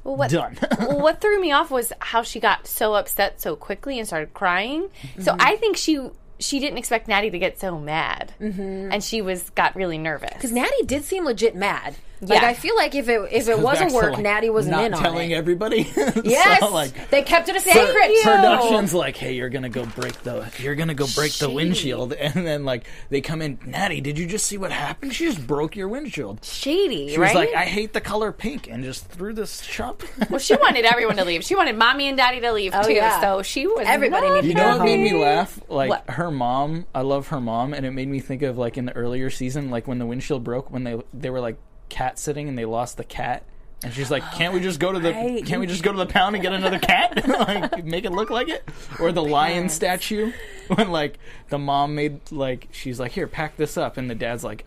Well, what, Done. well, what threw me off was how she got so upset so quickly and started crying. So I think she she didn't expect Natty to get so mad, mm-hmm. and she was got really nervous. Because Natty did seem legit mad. Like Yeah. I feel like if it if it wasn't to, work, like, Natty wasn't not in on telling it. everybody. yes, so, like they kept it a secret. production's like, hey, you're gonna go break the you're gonna go break the windshield, and then like they come in, Natty, did you just see what happened? She just broke your windshield. Shady, She right? was like, I hate the color pink, and just threw this shop. well, she wanted everyone to leave. She wanted mommy and daddy to leave Oh, too. yeah. So she was Everybody not needed You know what made me laugh? Like What? her mom. I love her mom, and it made me think of like in the earlier season, like when the windshield broke, when they they were like cat sitting and they lost the cat, and she's like, "Can't we just go to the Right. Can't we just go to the pound and get another cat? like make it look like it?" Or the lion statue when like the mom made like she's like, "Here, pack this up," and the dad's like.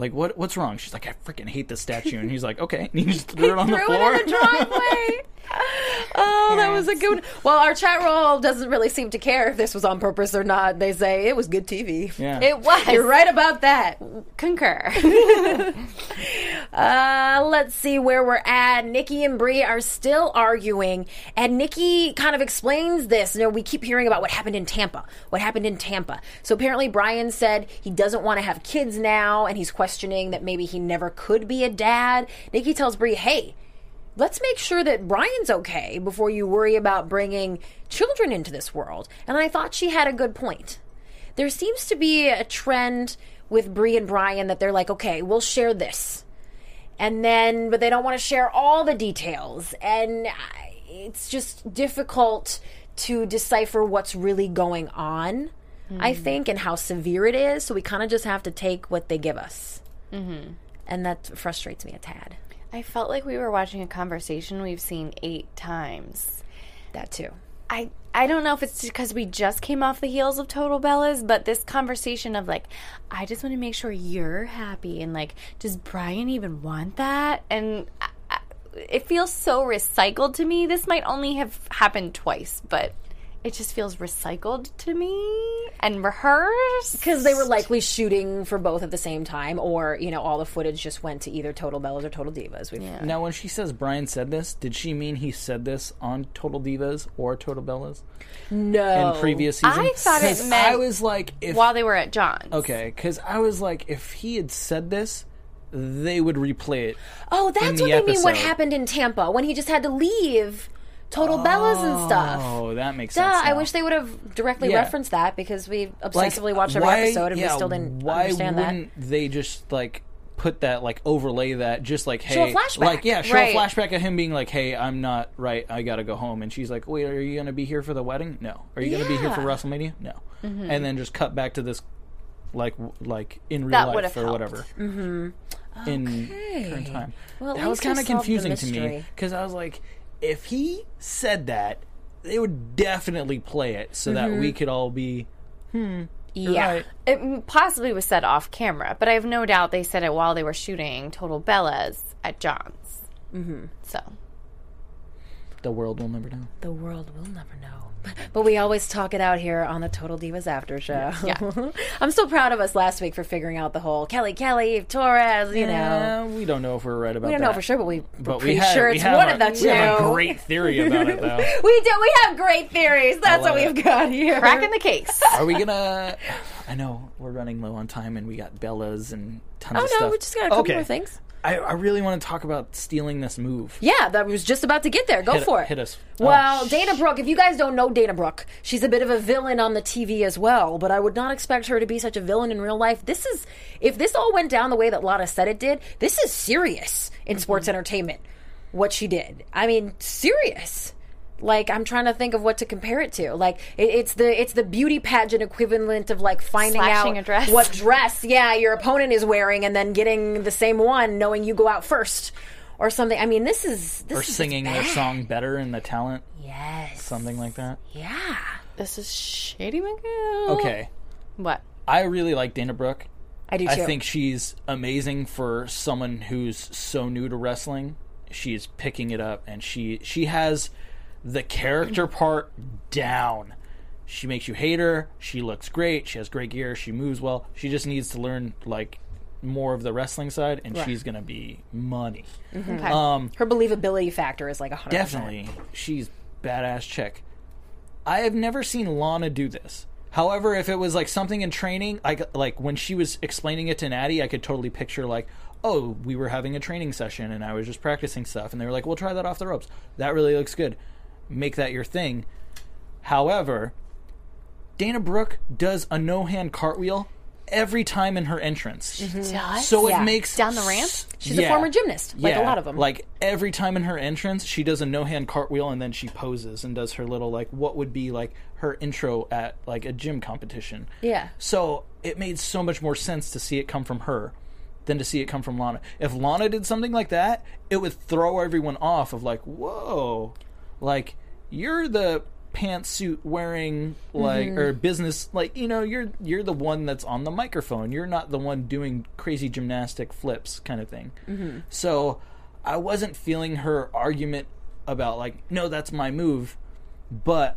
Like what? What's wrong? She's like, I freaking hate this statue, and he's like, okay, and he just threw it on the floor. it in the driveway. oh, that was a good. one. Well, our chat roll doesn't really seem to care if this was on purpose or not. They say it was good TV. yeah, It was. You're right about that. Concur. Uh, let's see where we're at. Nikki and Brie are still arguing, and Nikki kind of explains this. You know, we keep hearing about what happened in Tampa. What happened in Tampa? So apparently, Brian said he doesn't want to have kids now, and he's questioning that maybe he never could be a dad. Nikki tells Brie, "Hey." Let's make sure that Brian's okay before you worry about bringing children into this world. And I thought she had a good point there seems to be a trend with Brie and Brian that they're like, okay, we'll share this. And then, but they don't want to share all the details. And it's just difficult to decipher what's really going on, I think, and how severe it is. So we kind of just have to take what they give us. Mm-hmm. And that frustrates me a tad. I felt like we were watching a conversation we've seen eight times. That too. I I don't know if it's because we just came off the heels of Total Bellas, but this conversation of like, I just want to make sure you're happy, and like, does Brian even want that? And I, I, it feels so recycled to me. This might only have happened twice, but it just feels recycled to me and rehearsed Because they were likely shooting for both at the same time, or, you know, all the footage just went to either Total Bellas or Total Divas. We've, Now, when she says Brian said this, did she mean he said this on Total Divas or Total Bellas No. in previous seasons? I thought it 'Cause meant I was like, if while they were at John's. okay, because I was like, if he had said this, they would replay it. Oh, in that's the what they mean. What happened in Tampa when he just had to leave Total Bellas and stuff. Oh, that makes Duh, sense. I wish they would have directly Yeah. referenced that because we Like, obsessively watched every why- episode and yeah, we still didn't why understand that. wouldn't they just like put that like overlay that just like hey Show a flashback. like yeah show Right. a flashback of him being like hey I'm not right I gotta go home and she's like wait are you gonna be here for the wedding no are you gonna be here for WrestleMania no Mm-hmm. and then just cut back to this like w- like in real That life or helped. whatever in current time Well, that was kind of confusing to me because I was like if he said that they would definitely play it so that Mm-hmm. we could all be Hmm. yeah. right. It possibly was said off camera, but I have no doubt they said it while they were shooting Total Bellas at John's. Mm-hmm. So the world will never know The world will never know. But we always talk it out here on the Total Divas After Show. Yeah. I'm so proud of us last week for figuring out the whole Kelly Kelly, Torres, you know. We don't know if we're right about We don't that. know for sure, but we, we're But pretty we have, sure we it's one a, of the two. We have a great theory about it, though. we do. We have great theories. That's what we've got here. cracking the case. Are we gonna? I know we're running low on time, and we got Bellas and tons Oh of no, stuff. Oh, no, we just got a couple okay. more things. I, I really want to talk about stealing this move. Yeah, that was just about to get there. Go Hit- for it. hit us. Oh, well, Oh, Dana Brooke, if you guys don't know Dana Brooke, she's a bit of a villain on the TV as well, but I would not expect her to be such a villain in real life. This is, if this all went down the way that Lana said it did, this is serious in sports mm-hmm. entertainment, what she did. I mean, serious. Like I'm trying to think of what to compare it to. Like it, it's the it's the beauty pageant equivalent of like finding Slashing out a dress. what dress yeah your opponent is wearing and then getting the same one knowing you go out first or something. I mean, this is this or is singing their song better in the talent, Yes. something like that. Yeah. this is Shady McGill. Okay, What? I really like Dana Brooke. I do too. I think she's amazing for someone who's so new to wrestling. She's picking it up, and she she has the character part down. She makes you hate her. She looks great. She has great gear. She moves well. She just needs to learn like more of the wrestling side, and she's gonna be money. Okay. Um, her believability factor is like a 100%. definitely, she's badass chick. I have never seen Lana do this. However, if it was like something in training, like like when she was explaining it to Natty, I could totally picture like, oh, we were having a training session and I was just practicing stuff, and they were like, "We'll try that off the ropes. That really looks good. Make that your thing." However, Dana Brooke does a no hand cartwheel every time in her entrance. Does? So Yeah. it makes Down the ramp? She's a former gymnast, like a lot of them. Like every time in her entrance, she does a no hand cartwheel and then she poses and does her little like what would be like her intro at like a gym competition. Yeah. So it made so much more sense to see it come from her than to see it come from Lana. If Lana did something like that, it would throw everyone off of like, whoa, like you're the pantsuit wearing like mm-hmm. or business like you know you're you're the one that's on the microphone. You're not the one doing crazy gymnastic flips kind of thing. Mm-hmm. So i wasn't feeling her argument about like no that's my move but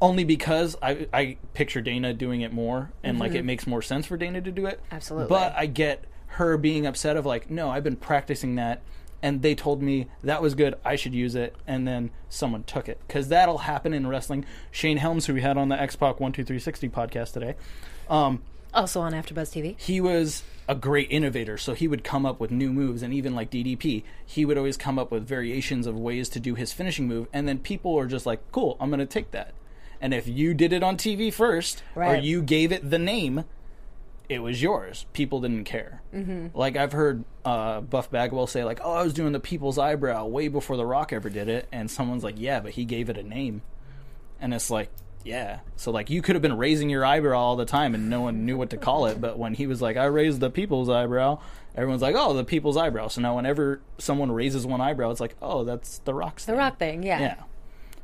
only because I I picture Dana doing it more and like it mm-hmm. makes more sense for Dana to do it. Absolutely. But I get her being upset of like, no, I've been practicing that and they told me that was good, I should use it, and then someone took it. Because that'll happen in wrestling. Shane Helms, who we had on the X Pac 12360 podcast today, um, Also on AfterBuzz TV. he was a great innovator so he would come up with new moves and even like ddp he would always come up with variations of ways to do his finishing move and then people are just like cool i'm gonna take that and if you did it on tv first or you gave it the name it was yours people didn't care mm-hmm. like i've heard uh, buff bagwell say like oh i was doing the people's eyebrow way before the rock ever did it and someone's like yeah but he gave it a name and it's like, yeah. So like you could have been raising your eyebrow all the time and no one knew what to call it, but when he was like, I raised the people's eyebrow, everyone's like, Oh, the people's eyebrow. So now whenever someone raises one eyebrow, it's like, Oh, that's the rock's The Rock thing, yeah. Yeah.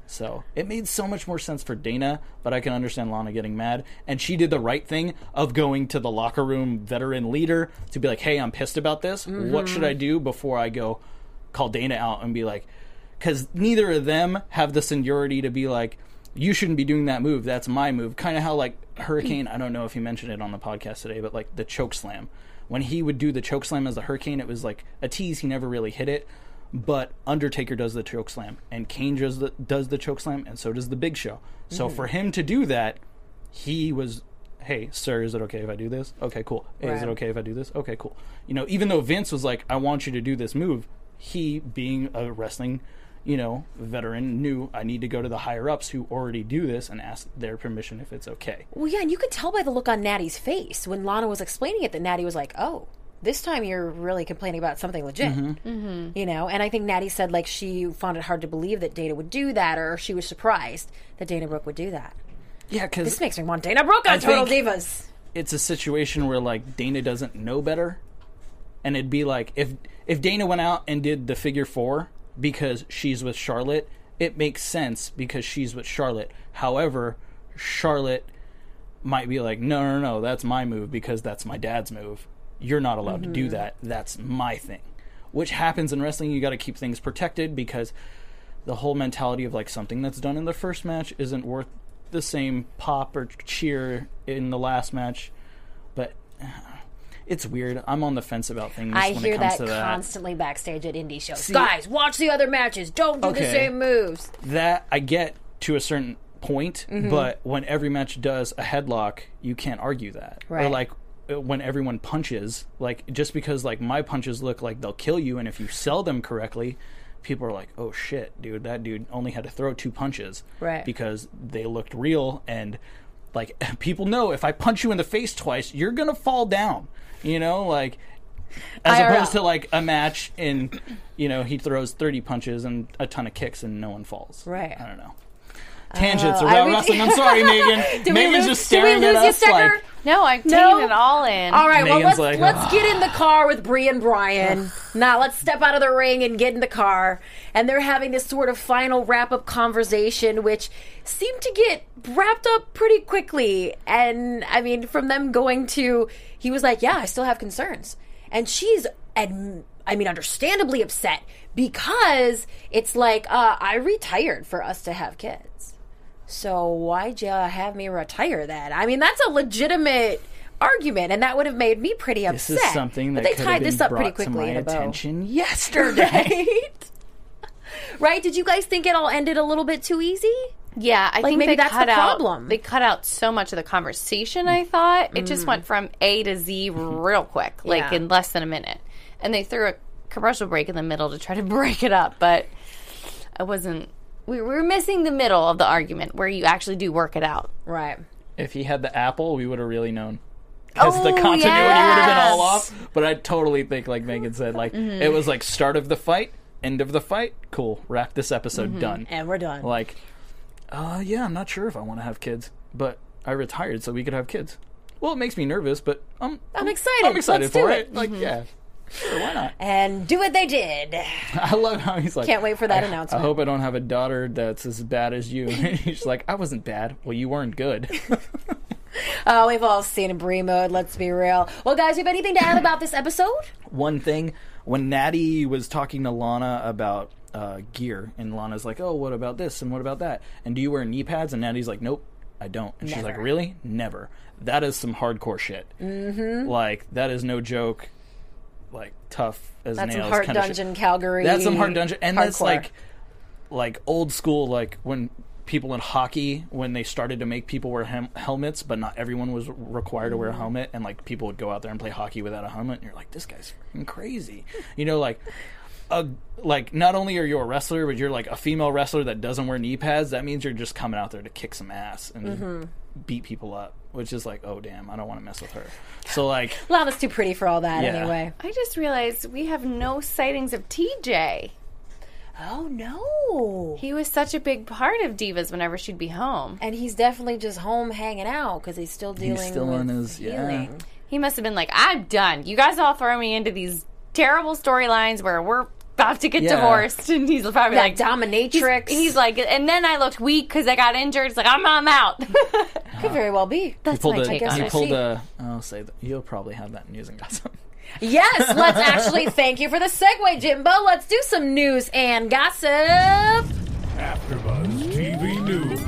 So it made so much more sense for Dana, but I can understand Lana getting mad. And she did the right thing of going to the locker room veteran leader to be like, hey, I'm pissed about this. What should I mm-hmm. do before I go call Dana out and be like, because neither of them have the seniority to be like, you shouldn't be doing that move. That's my move. Kind of how like Hurricane. I don't know if he mentioned it on the podcast today, but like the choke slam. When he would do the choke slam as the Hurricane, it was like a tease. He never really hit it. But Undertaker does the choke slam, and Kane does the does the choke slam, and so does the Big Show. So mm-hmm. for him to do that, he was, hey, sir, is it okay if I do this? Okay, cool. Hey, is it okay if I do this? Okay, cool. You know, even though Vince was like, I want you to do this move, he being a wrestling you know, veteran knew I need to go to the higher ups who already do this and ask their permission if it's okay. Well, yeah, and you could tell by the look on Natty's face when Lana was explaining it that Natty was like, "Oh, this time you're really complaining about something legit." Mm-hmm. You know, and I think Natty said like she found it hard to believe that Dana would do that, or she was surprised that Dana Brooke would do that. Yeah, because This makes me want Dana Brooke on I Total Divas. it's a situation where like Dana doesn't know better, and it'd be like if if Dana went out and did the figure four because she's with Charlotte, it makes sense because she's with Charlotte. However, Charlotte might be like, no, no, no, that's my move because that's my dad's move. You're not allowed to do that. That's my thing. Which happens in wrestling. You got to keep things protected because the whole mentality of like something that's done in the first match isn't worth the same pop or cheer in the last match. But uh, it's weird. I'm on the fence about things I when hear it comes that constantly backstage at indie shows. See- Guys, watch the other matches. Don't do the same moves. that I get to a certain point, Mm-hmm. but when every match does a headlock, you can't argue that. Or Right. like uh, when everyone punches, like just because like my punches look like they'll kill you, and if you sell them correctly, people are like, "Oh shit, dude, that dude only had to throw two punches, Right. Because they looked real and." Like people know if I punch you in the face twice, you're gonna fall down. You know, like as IRL. Uh, opposed to like a match in, you know, he throws thirty punches and a ton of kicks and no one falls. Right. I don't know. Tangents I about would- wrering. I'm sorry, Megan. Did we Megan's lose- just did we staring at us Stecher? like No, I'm taking No? it all in. All right, well let's like, let's "Ugh." get in the car with Brie and Brian. now let's step out of the ring and get in the car. And they're having this sort of final wrap up conversation, which seemed to get wrapped up pretty quickly. And I mean, from them going to, he was like, "Yeah, I still have concerns," and she's adm- I mean, understandably upset because it's like uh, I retired for us to have kids. So why'd you have me retire that? I mean, that's a legitimate argument, and that would have made me pretty upset. This upset. is something but that they could tied have been this up brought pretty to quickly my in a bow. attention yesterday. Right? right? Did you guys think it all ended a little bit too easy? Yeah, I think maybe they that's cut the out, problem. They cut out so much of the conversation. I thought it just mm. went from A to Z real quick, like Yeah. in less than a minute, and they threw a commercial break in the middle to try to break it up. But I wasn't. We were missing the middle of the argument where you actually do work it out. Right. if he had the apple, we would have really known. Because the Oh, continuity would have been all off. But I totally think, like Megan said, like Mm-hmm. it was like start of the fight, end of the fight. Cool, wrap this episode Mm-hmm. done. And we're done. like, uh, yeah, I'm not sure if I want to have kids, but I retired so we could have kids. Well, it makes me nervous, but I'm I'm excited. I'm excited Let's for do it. it. Mm-hmm. Like, yeah, sure, why not? and do what they did. I love how he's like, Can't wait for that I, announcement. I hope I don't have a daughter that's as bad as you. he's like, I wasn't bad. Well, you weren't good. Oh, we've all seen a Brie mode. Let's be real. Well, guys, you have anything to add about this episode? one thing when Natty was talking to Lana about uh, gear, and Lana's like, "Oh, what about this and what about that? And do you wear knee pads?" And Natty's like, "Nope, I don't." And she's like, "Really? Never." That is some hardcore shit. Mm-hmm. Like that is no joke. Like tough as That's some nails. Hart kinda shit. Dungeon, Calgary. That's some hard dungeon, and that's like like old school, like when people in hockey when they started to make people wear hem- helmets, but not everyone was required to wear a Mm-hmm. helmet, and like people would go out there and play hockey without a helmet, and you're like, this guy's freaking crazy, you know, like. A, like not only are you a wrestler, but you're like a female wrestler that doesn't wear knee pads. That means you're just coming out there to kick some ass and Mm-hmm. beat people up, which is like, oh damn, I don't want to mess with her. So like, Lana's too pretty for all that Yeah. anyway. I just realized we have no sightings of TJ. Oh no. He was such a big part of Divas whenever she'd be home. And he's definitely just home hanging out because he's still dealing he's still with in his- yeah. He must have been like, I'm done. You guys all throw me into these terrible storylines where we're about to get Yeah. divorced. And he's probably That like, dominatrix. He's, he's like, and then I looked weak because I got injured. It's like, I'm, I'm out. could very well be. he That's pulled my a, take on he I it. pulled see. a. I'll say that you'll probably have that news and gossip. Yes, let's actually thank you for the segue, Jimbo. Let's do some news and gossip. AfterBuzz TV News.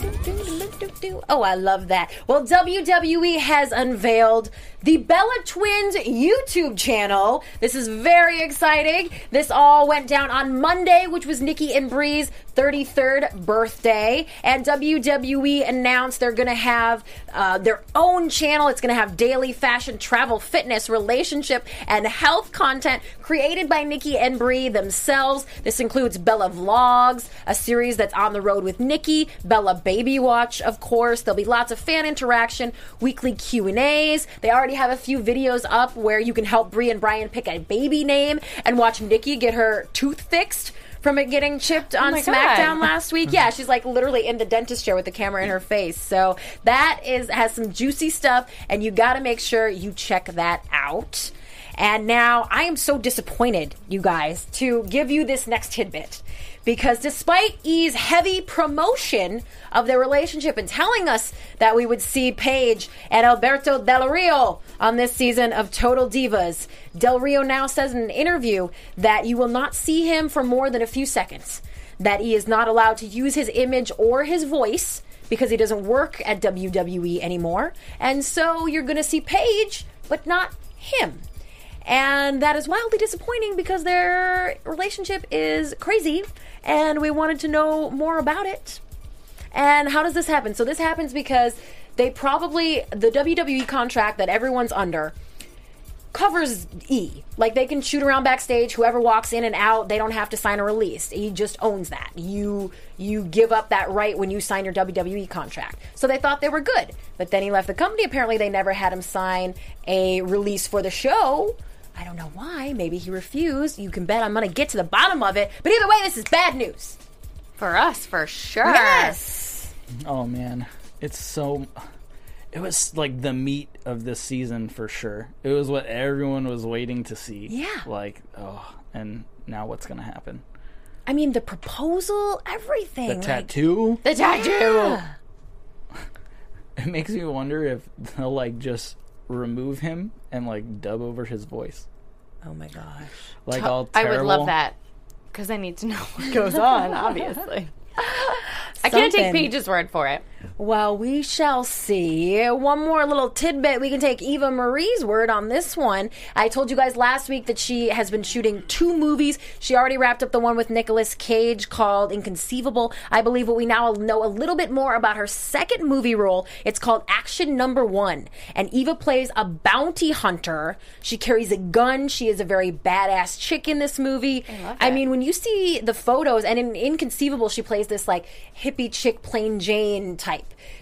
Oh, I love that. Well, WWE has unveiled the Bella Twins YouTube channel. This is very exciting. This all went down on Monday, which was Nikki and Brie's 33rd birthday. And WWE announced they're going to have uh, their own channel. It's going to have daily fashion, travel, fitness, relationship, and health content created by Nikki and Brie themselves. This includes Bella Vlogs, a series that's on the road with Nikki, Bella Baby Watch, of course. There'll be lots of fan interaction, weekly Q&As. They already have a few videos up where you can help Brie and Brian pick a baby name and watch Nikki get her tooth fixed from it getting chipped oh on my SmackDown God. last week. Yeah, she's like literally in the dentist chair with the camera in her face. So that is has some juicy stuff, and you got to make sure you check that out. And now I am so disappointed, you guys, to give you this next tidbit. Because despite E's heavy promotion of their relationship and telling us that we would see Paige and Alberto Del Rio on this season of Total Divas, Del Rio now says in an interview that you will not see him for more than a few seconds. That he is not allowed to use his image or his voice because he doesn't work at WWE anymore. And so you're going to see Paige, but not him. And that is wildly disappointing because their relationship is crazy and we wanted to know more about it. And how does this happen? So this happens because they probably the WWE contract that everyone's under covers E. Like they can shoot around backstage. Whoever walks in and out, they don't have to sign a release. He just owns that. You you give up that right when you sign your WWE contract. So they thought they were good, but then he left the company. Apparently, they never had him sign a release for the show. I don't know why. Maybe he refused. You can bet I'm going to get to the bottom of it. But either way, this is bad news. For us, for sure. Yes. Oh man, it's so. It was like the meat of this season for sure. It was what everyone was waiting to see. Yeah. Like oh, and now what's gonna happen? I mean, the proposal, everything. The like- tattoo. The tattoo. Yeah. It makes me wonder if they'll like just remove him and like dub over his voice. Oh my gosh. Like all terrible. I would love that because I need to know what goes on. Obviously, I can't take. Paige's word for it. Well, we shall see. One more little tidbit. We can take Eva Marie's word on this one. I told you guys last week that she has been shooting two movies. She already wrapped up the one with Nicolas Cage called Inconceivable. I believe what we now know a little bit more about her second movie role. It's called Action Number One. And Eva plays a bounty hunter. She carries a gun. She is a very badass chick in this movie. I, that. mean, when you see the photos, and in Inconceivable, she plays this like hippie chick, plain Jane type.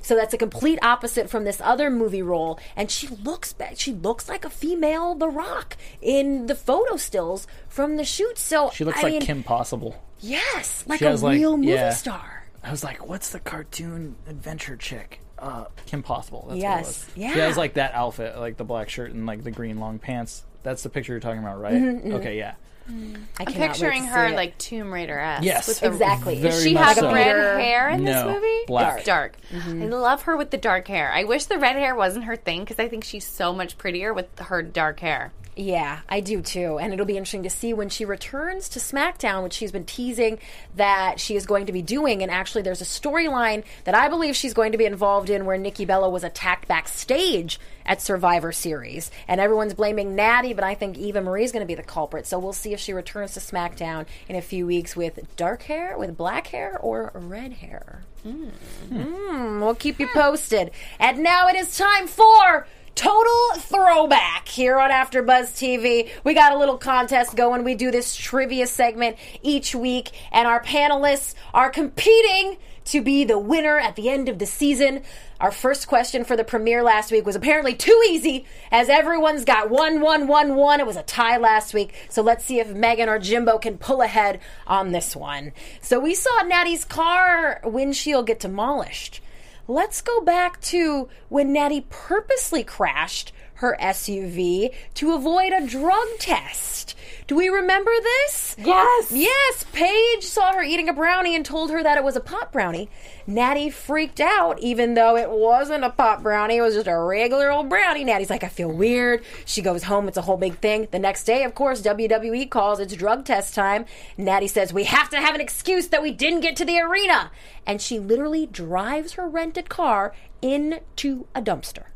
So that's a complete opposite from this other movie role. And she looks bad. She looks like a female The Rock in the photo stills from the shoot. So She looks I like mean, Kim Possible. Yes, like a like- real movie yeah. star. I was like, what's the cartoon adventure chick? Uh, Kim Possible. That's Yes. What it was. Yeah. She has like that outfit, like the black shirt and like the green long pants. That's the picture you're talking about, right? Mm-hmm, Okay, yeah. I I'm cannot wait picturing to her see it. like Tomb Raider esque. Yes. with exactly. Very She much has so. red hair in this No, movie. black. It's dark. Mm-hmm. I love her with the dark hair. I wish the red hair wasn't her thing because I think she's so much prettier with her dark hair. Yeah, I do too. And it'll be interesting to see when she returns to SmackDown, which she's been teasing that she is going to be doing. And actually, there's a storyline that I believe she's going to be involved in where Nikki Bella was attacked backstage at Survivor Series. And everyone's blaming Natty, but I think Eva Marie's going to be the culprit. So we'll see if she returns to SmackDown in a few weeks with dark hair, with black hair, or red hair. Mm, we'll keep you posted. And now it is time for Total Throwback here on AfterBuzz TV. We got a little contest going. We do this trivia segment each week, and our panelists are competing to be the winner at the end of the season. Our first question for the premiere last week was apparently too easy, as everyone's got one, one, one, one. It was a tie last week, so let's see if Megan or Jimbo can pull ahead on this one. So we saw Natty's car windshield get demolished. Let's go back to when Natty purposely crashed her SUV to avoid a drug test. Do we remember this? Yes. Yes, Paige saw her eating a brownie and told her that it was a pot brownie. Natty freaked out, even though it wasn't a pot brownie. It was just a regular old brownie. Natty's like, I feel weird. She goes home. It's a whole big thing. The next day, of course, WWE calls. It's drug test time. Natty says, We have to have an excuse that we didn't get to the arena. And she literally drives her rented car into a dumpster.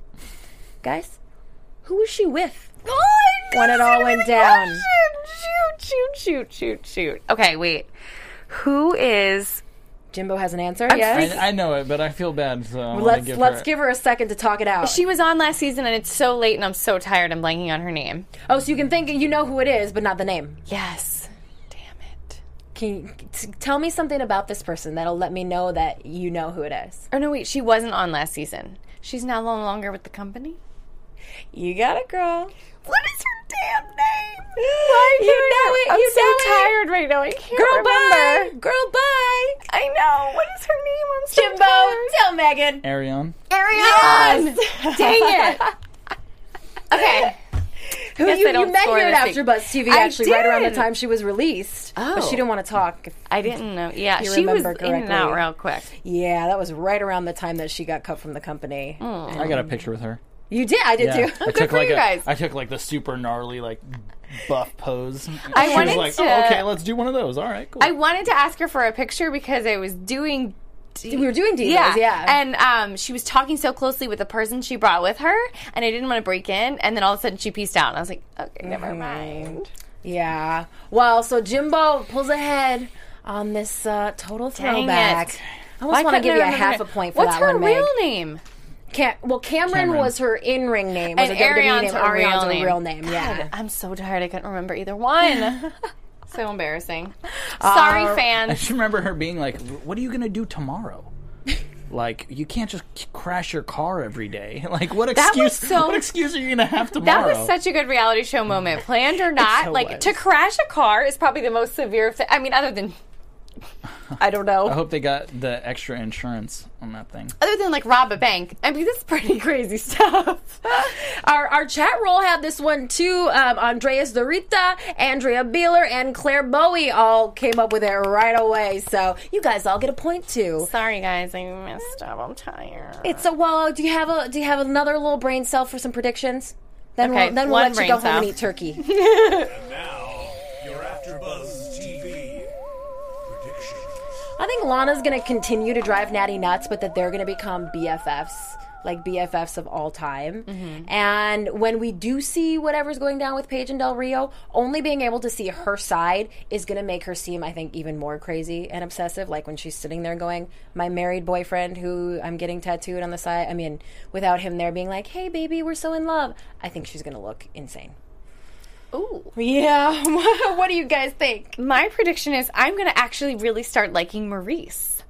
Guys, Who was she with? Oh, When it all went down. Shoot, shoot, shoot, shoot, shoot. Okay, wait. Who is Jimbo has an answer. Yes. I, I know it, but I feel bad. So I wanna let's give let's her, give her a second to talk it out. She was on last season, and it's so late, and I'm so tired. I'm blanking on her name. oh, so you can think you know who it is, but not the name. Yes. Damn it. Can you t- tell me something about this person that'll let me know that you know who it is? Or no, wait. She wasn't on last season. She's now no longer with the company. You got it, girl. What is her damn name? Why you know it. I'm you so know it. tired right now. I can't Girl, remember. bye. Girl, bye. I know. What is her name? I'm so Jimbo, tired. tell Megan. Ariane. Ariane. Dang it. Okay. Who you, you met score here at this. AfterBuzz TV I actually right around the time she was released. Oh, But Oh. she didn't want to talk. I didn't know. Yeah, You she was remember in and out real quick. Yeah, that was right around the time that she got cut from the company. Oh. I got a picture with her. You did. I did Yeah, too. I took for like you a, guys. I took like the super gnarly like buff pose. I she wanted was like, to- oh, okay, let's do one of those. All right, cool. I wanted to ask her for a picture because I was doing. we were doing divas. Yeah, Yeah. And um, she was talking so closely with the person she brought with her, and I didn't want to break in. And then all of a sudden, she pieced out, and I was like, "Okay, never mind." yeah. Well, so Jimbo pulls ahead on this uh, total Dang throwback. it. I almost want to give you a half a point for What's that her one, Meg. real name? Cam- well, Cameron, Cameron. was her in-ring name. Was And her WWE Ariane's name. her real Ariane's her name. real name. Yeah. I'm so tired. I couldn't remember either one. so embarrassing. Uh, Sorry, I fans. just remember her being like, "What are you gonna do tomorrow?" like, you can't just crash your car every day. Like, what excuse? so- what excuse are you gonna have tomorrow? That was such a good reality show moment, planned or not. so like was. to crash a car is probably the most severe. Thi- I mean, other than I don't know. I hope they got the extra insurance on that thing. other than like rob a bank. I mean, this is pretty crazy stuff. Our, our chat roll had this one too. Um, Andreas Dorita, Andrea Beeler, and Claire Bowie all came up with it right away. So you guys all get a point too. Sorry, guys, I messed up. I'm tired. It's a well. Do you have a Do you have another little brain cell for some predictions? Then Okay, we'll, then we'll let you brain go home and eat turkey. Now, your AfterBuzz TV predictions. I think Lana's to continue to drive Natty nuts, but that they're to become BFFs, like BFFs of all time. Mm-hmm. And when we do see whatever's going down with Paige and Del Rio, only being able to see her side is going to make her seem, I think, even more crazy and obsessive. Like when she's sitting there going, "My married boyfriend, who I'm getting tattooed on the side." I mean, without him there being like, "Hey, baby, we're so in love." I think she's going to look insane. Ooh. Yeah. what do you guys think? My prediction is I'm going to actually really start liking Maryse.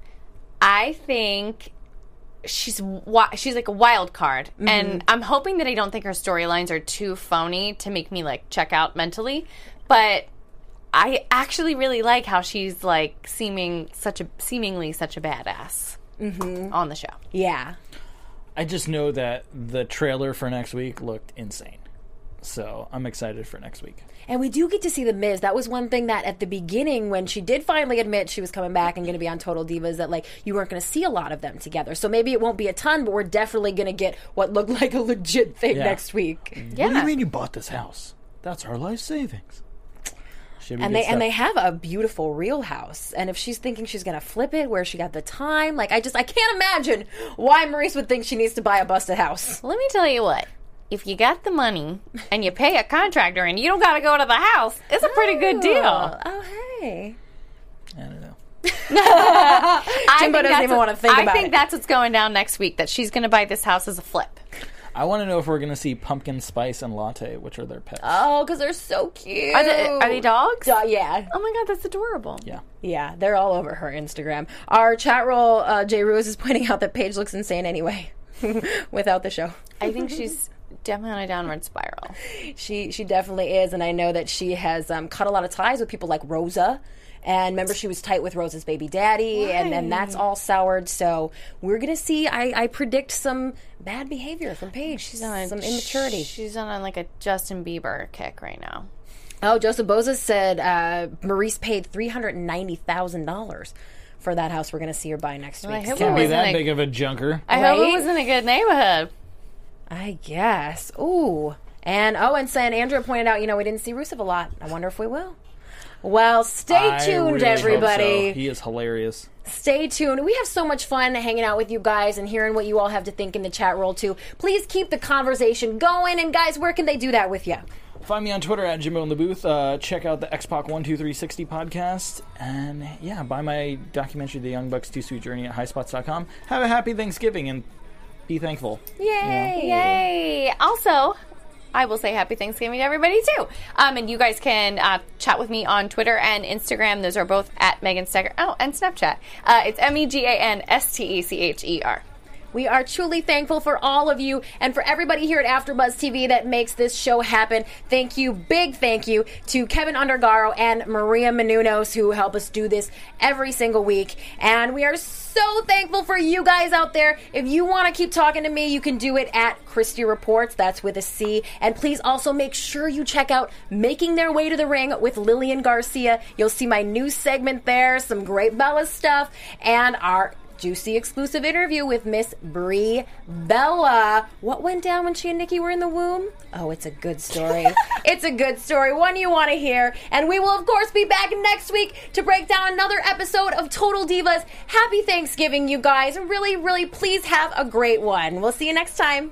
I think she's wi- she's like a wild card, mm-hmm. and I'm hoping that I don't think her storylines are too phony to make me like check out mentally, but. I actually really like how she's like seeming such a seemingly such a badass mm-hmm. on the show. Yeah. I just know that the trailer for next week looked insane. So I'm excited for next week. And we do get to see the Miz. That was one thing that at the beginning, when she did finally admit she was coming back and going to be on Total Divas, that like you weren't going to see a lot of them together. So maybe it won't be a ton, but we're definitely going to get what looked like a legit thing Yeah. next week. Yeah. What do you mean you bought this house? That's our life savings. And good they and they have a beautiful real house. And if she's thinking she's going to flip it, where she got the time, like I just I can't imagine why Maryse would think she needs to buy a busted house. Let me tell you what. If you got the money and you pay a contractor and you don't got to go to the house, it's a pretty good deal. Oh, hey. I don't know. I Jimbo think doesn't that's even what- wanna think I about think it. that's what's going down next week. That she's going to buy this house as a flip. I want to know if we're going to see pumpkin spice and latte, which are their pets. Oh, because they're so cute. Are they, are they dogs? Uh, yeah. Oh my god, that's adorable. yeah. Yeah, they're all over her Instagram. Our chat roll, uh, Jay Ruiz is pointing out that Paige looks insane anyway, without the show. I think she's definitely on a downward spiral. She she definitely is, and I know that she has um, cut a lot of ties with people like Rosa. And remember, she was tight with Rosa's baby daddy, and then that's all soured. So we're gonna see. I, I predict some bad behavior from Paige. She's on some immaturity. She's on like a Justin Bieber kick right now. Oh, Joseph Boza said uh, Maryse paid three hundred ninety thousand dollars for that house. We're gonna see her buy next I week. hope So- it Can't be wasn't that a- big of a junker. I hope it was in a good neighborhood. I guess. Ooh. And oh, and saying Andrea pointed out, you know, we didn't see Rusev a lot. I wonder if we will. Well, stay I tuned, really everybody. so. He is hilarious. Stay tuned. We have so much fun hanging out with you guys and hearing what you all have to think in the chat roll, too. Please keep the conversation going. And, guys, where can they do that with you? Find me on Twitter at Jimbo in the Booth. Uh, check out the X-Pac One Two Three Sixty podcast, and yeah, buy my documentary, The Young Bucks Two Sweet Journey at highspots.com. Have a happy Thanksgiving and be thankful. Yay! Yay! Also, I will say happy Thanksgiving to everybody too. Um, and you guys can uh, chat with me on Twitter and Instagram. Those are both at Megan Stecher. Oh, and Snapchat. Uh, it's M E G A N S T E C H E R. We are truly thankful for all of you and for everybody here at AfterBuzz TV that makes this show happen. Thank you, big thank you to Keven Undergaro and Maria Menounos who help us do this every single week. And we are so thankful for you guys out there. If you want to keep talking to me, you can do it at Christy Reports. That's with a C. And please also make sure you check out Making Their Way to the Ring with Lillian Garcia. You'll see my new segment there, some great Bella stuff, and our juicy exclusive interview with Miss Brie Bella. What went down when she and Nikki were in the womb? Oh, it's a good story. it's a good story, one you want to hear. And we will, of course, be back next week to break down another episode of Total Divas. Happy Thanksgiving, you guys. Really, really, please have a great one. We'll see you next time.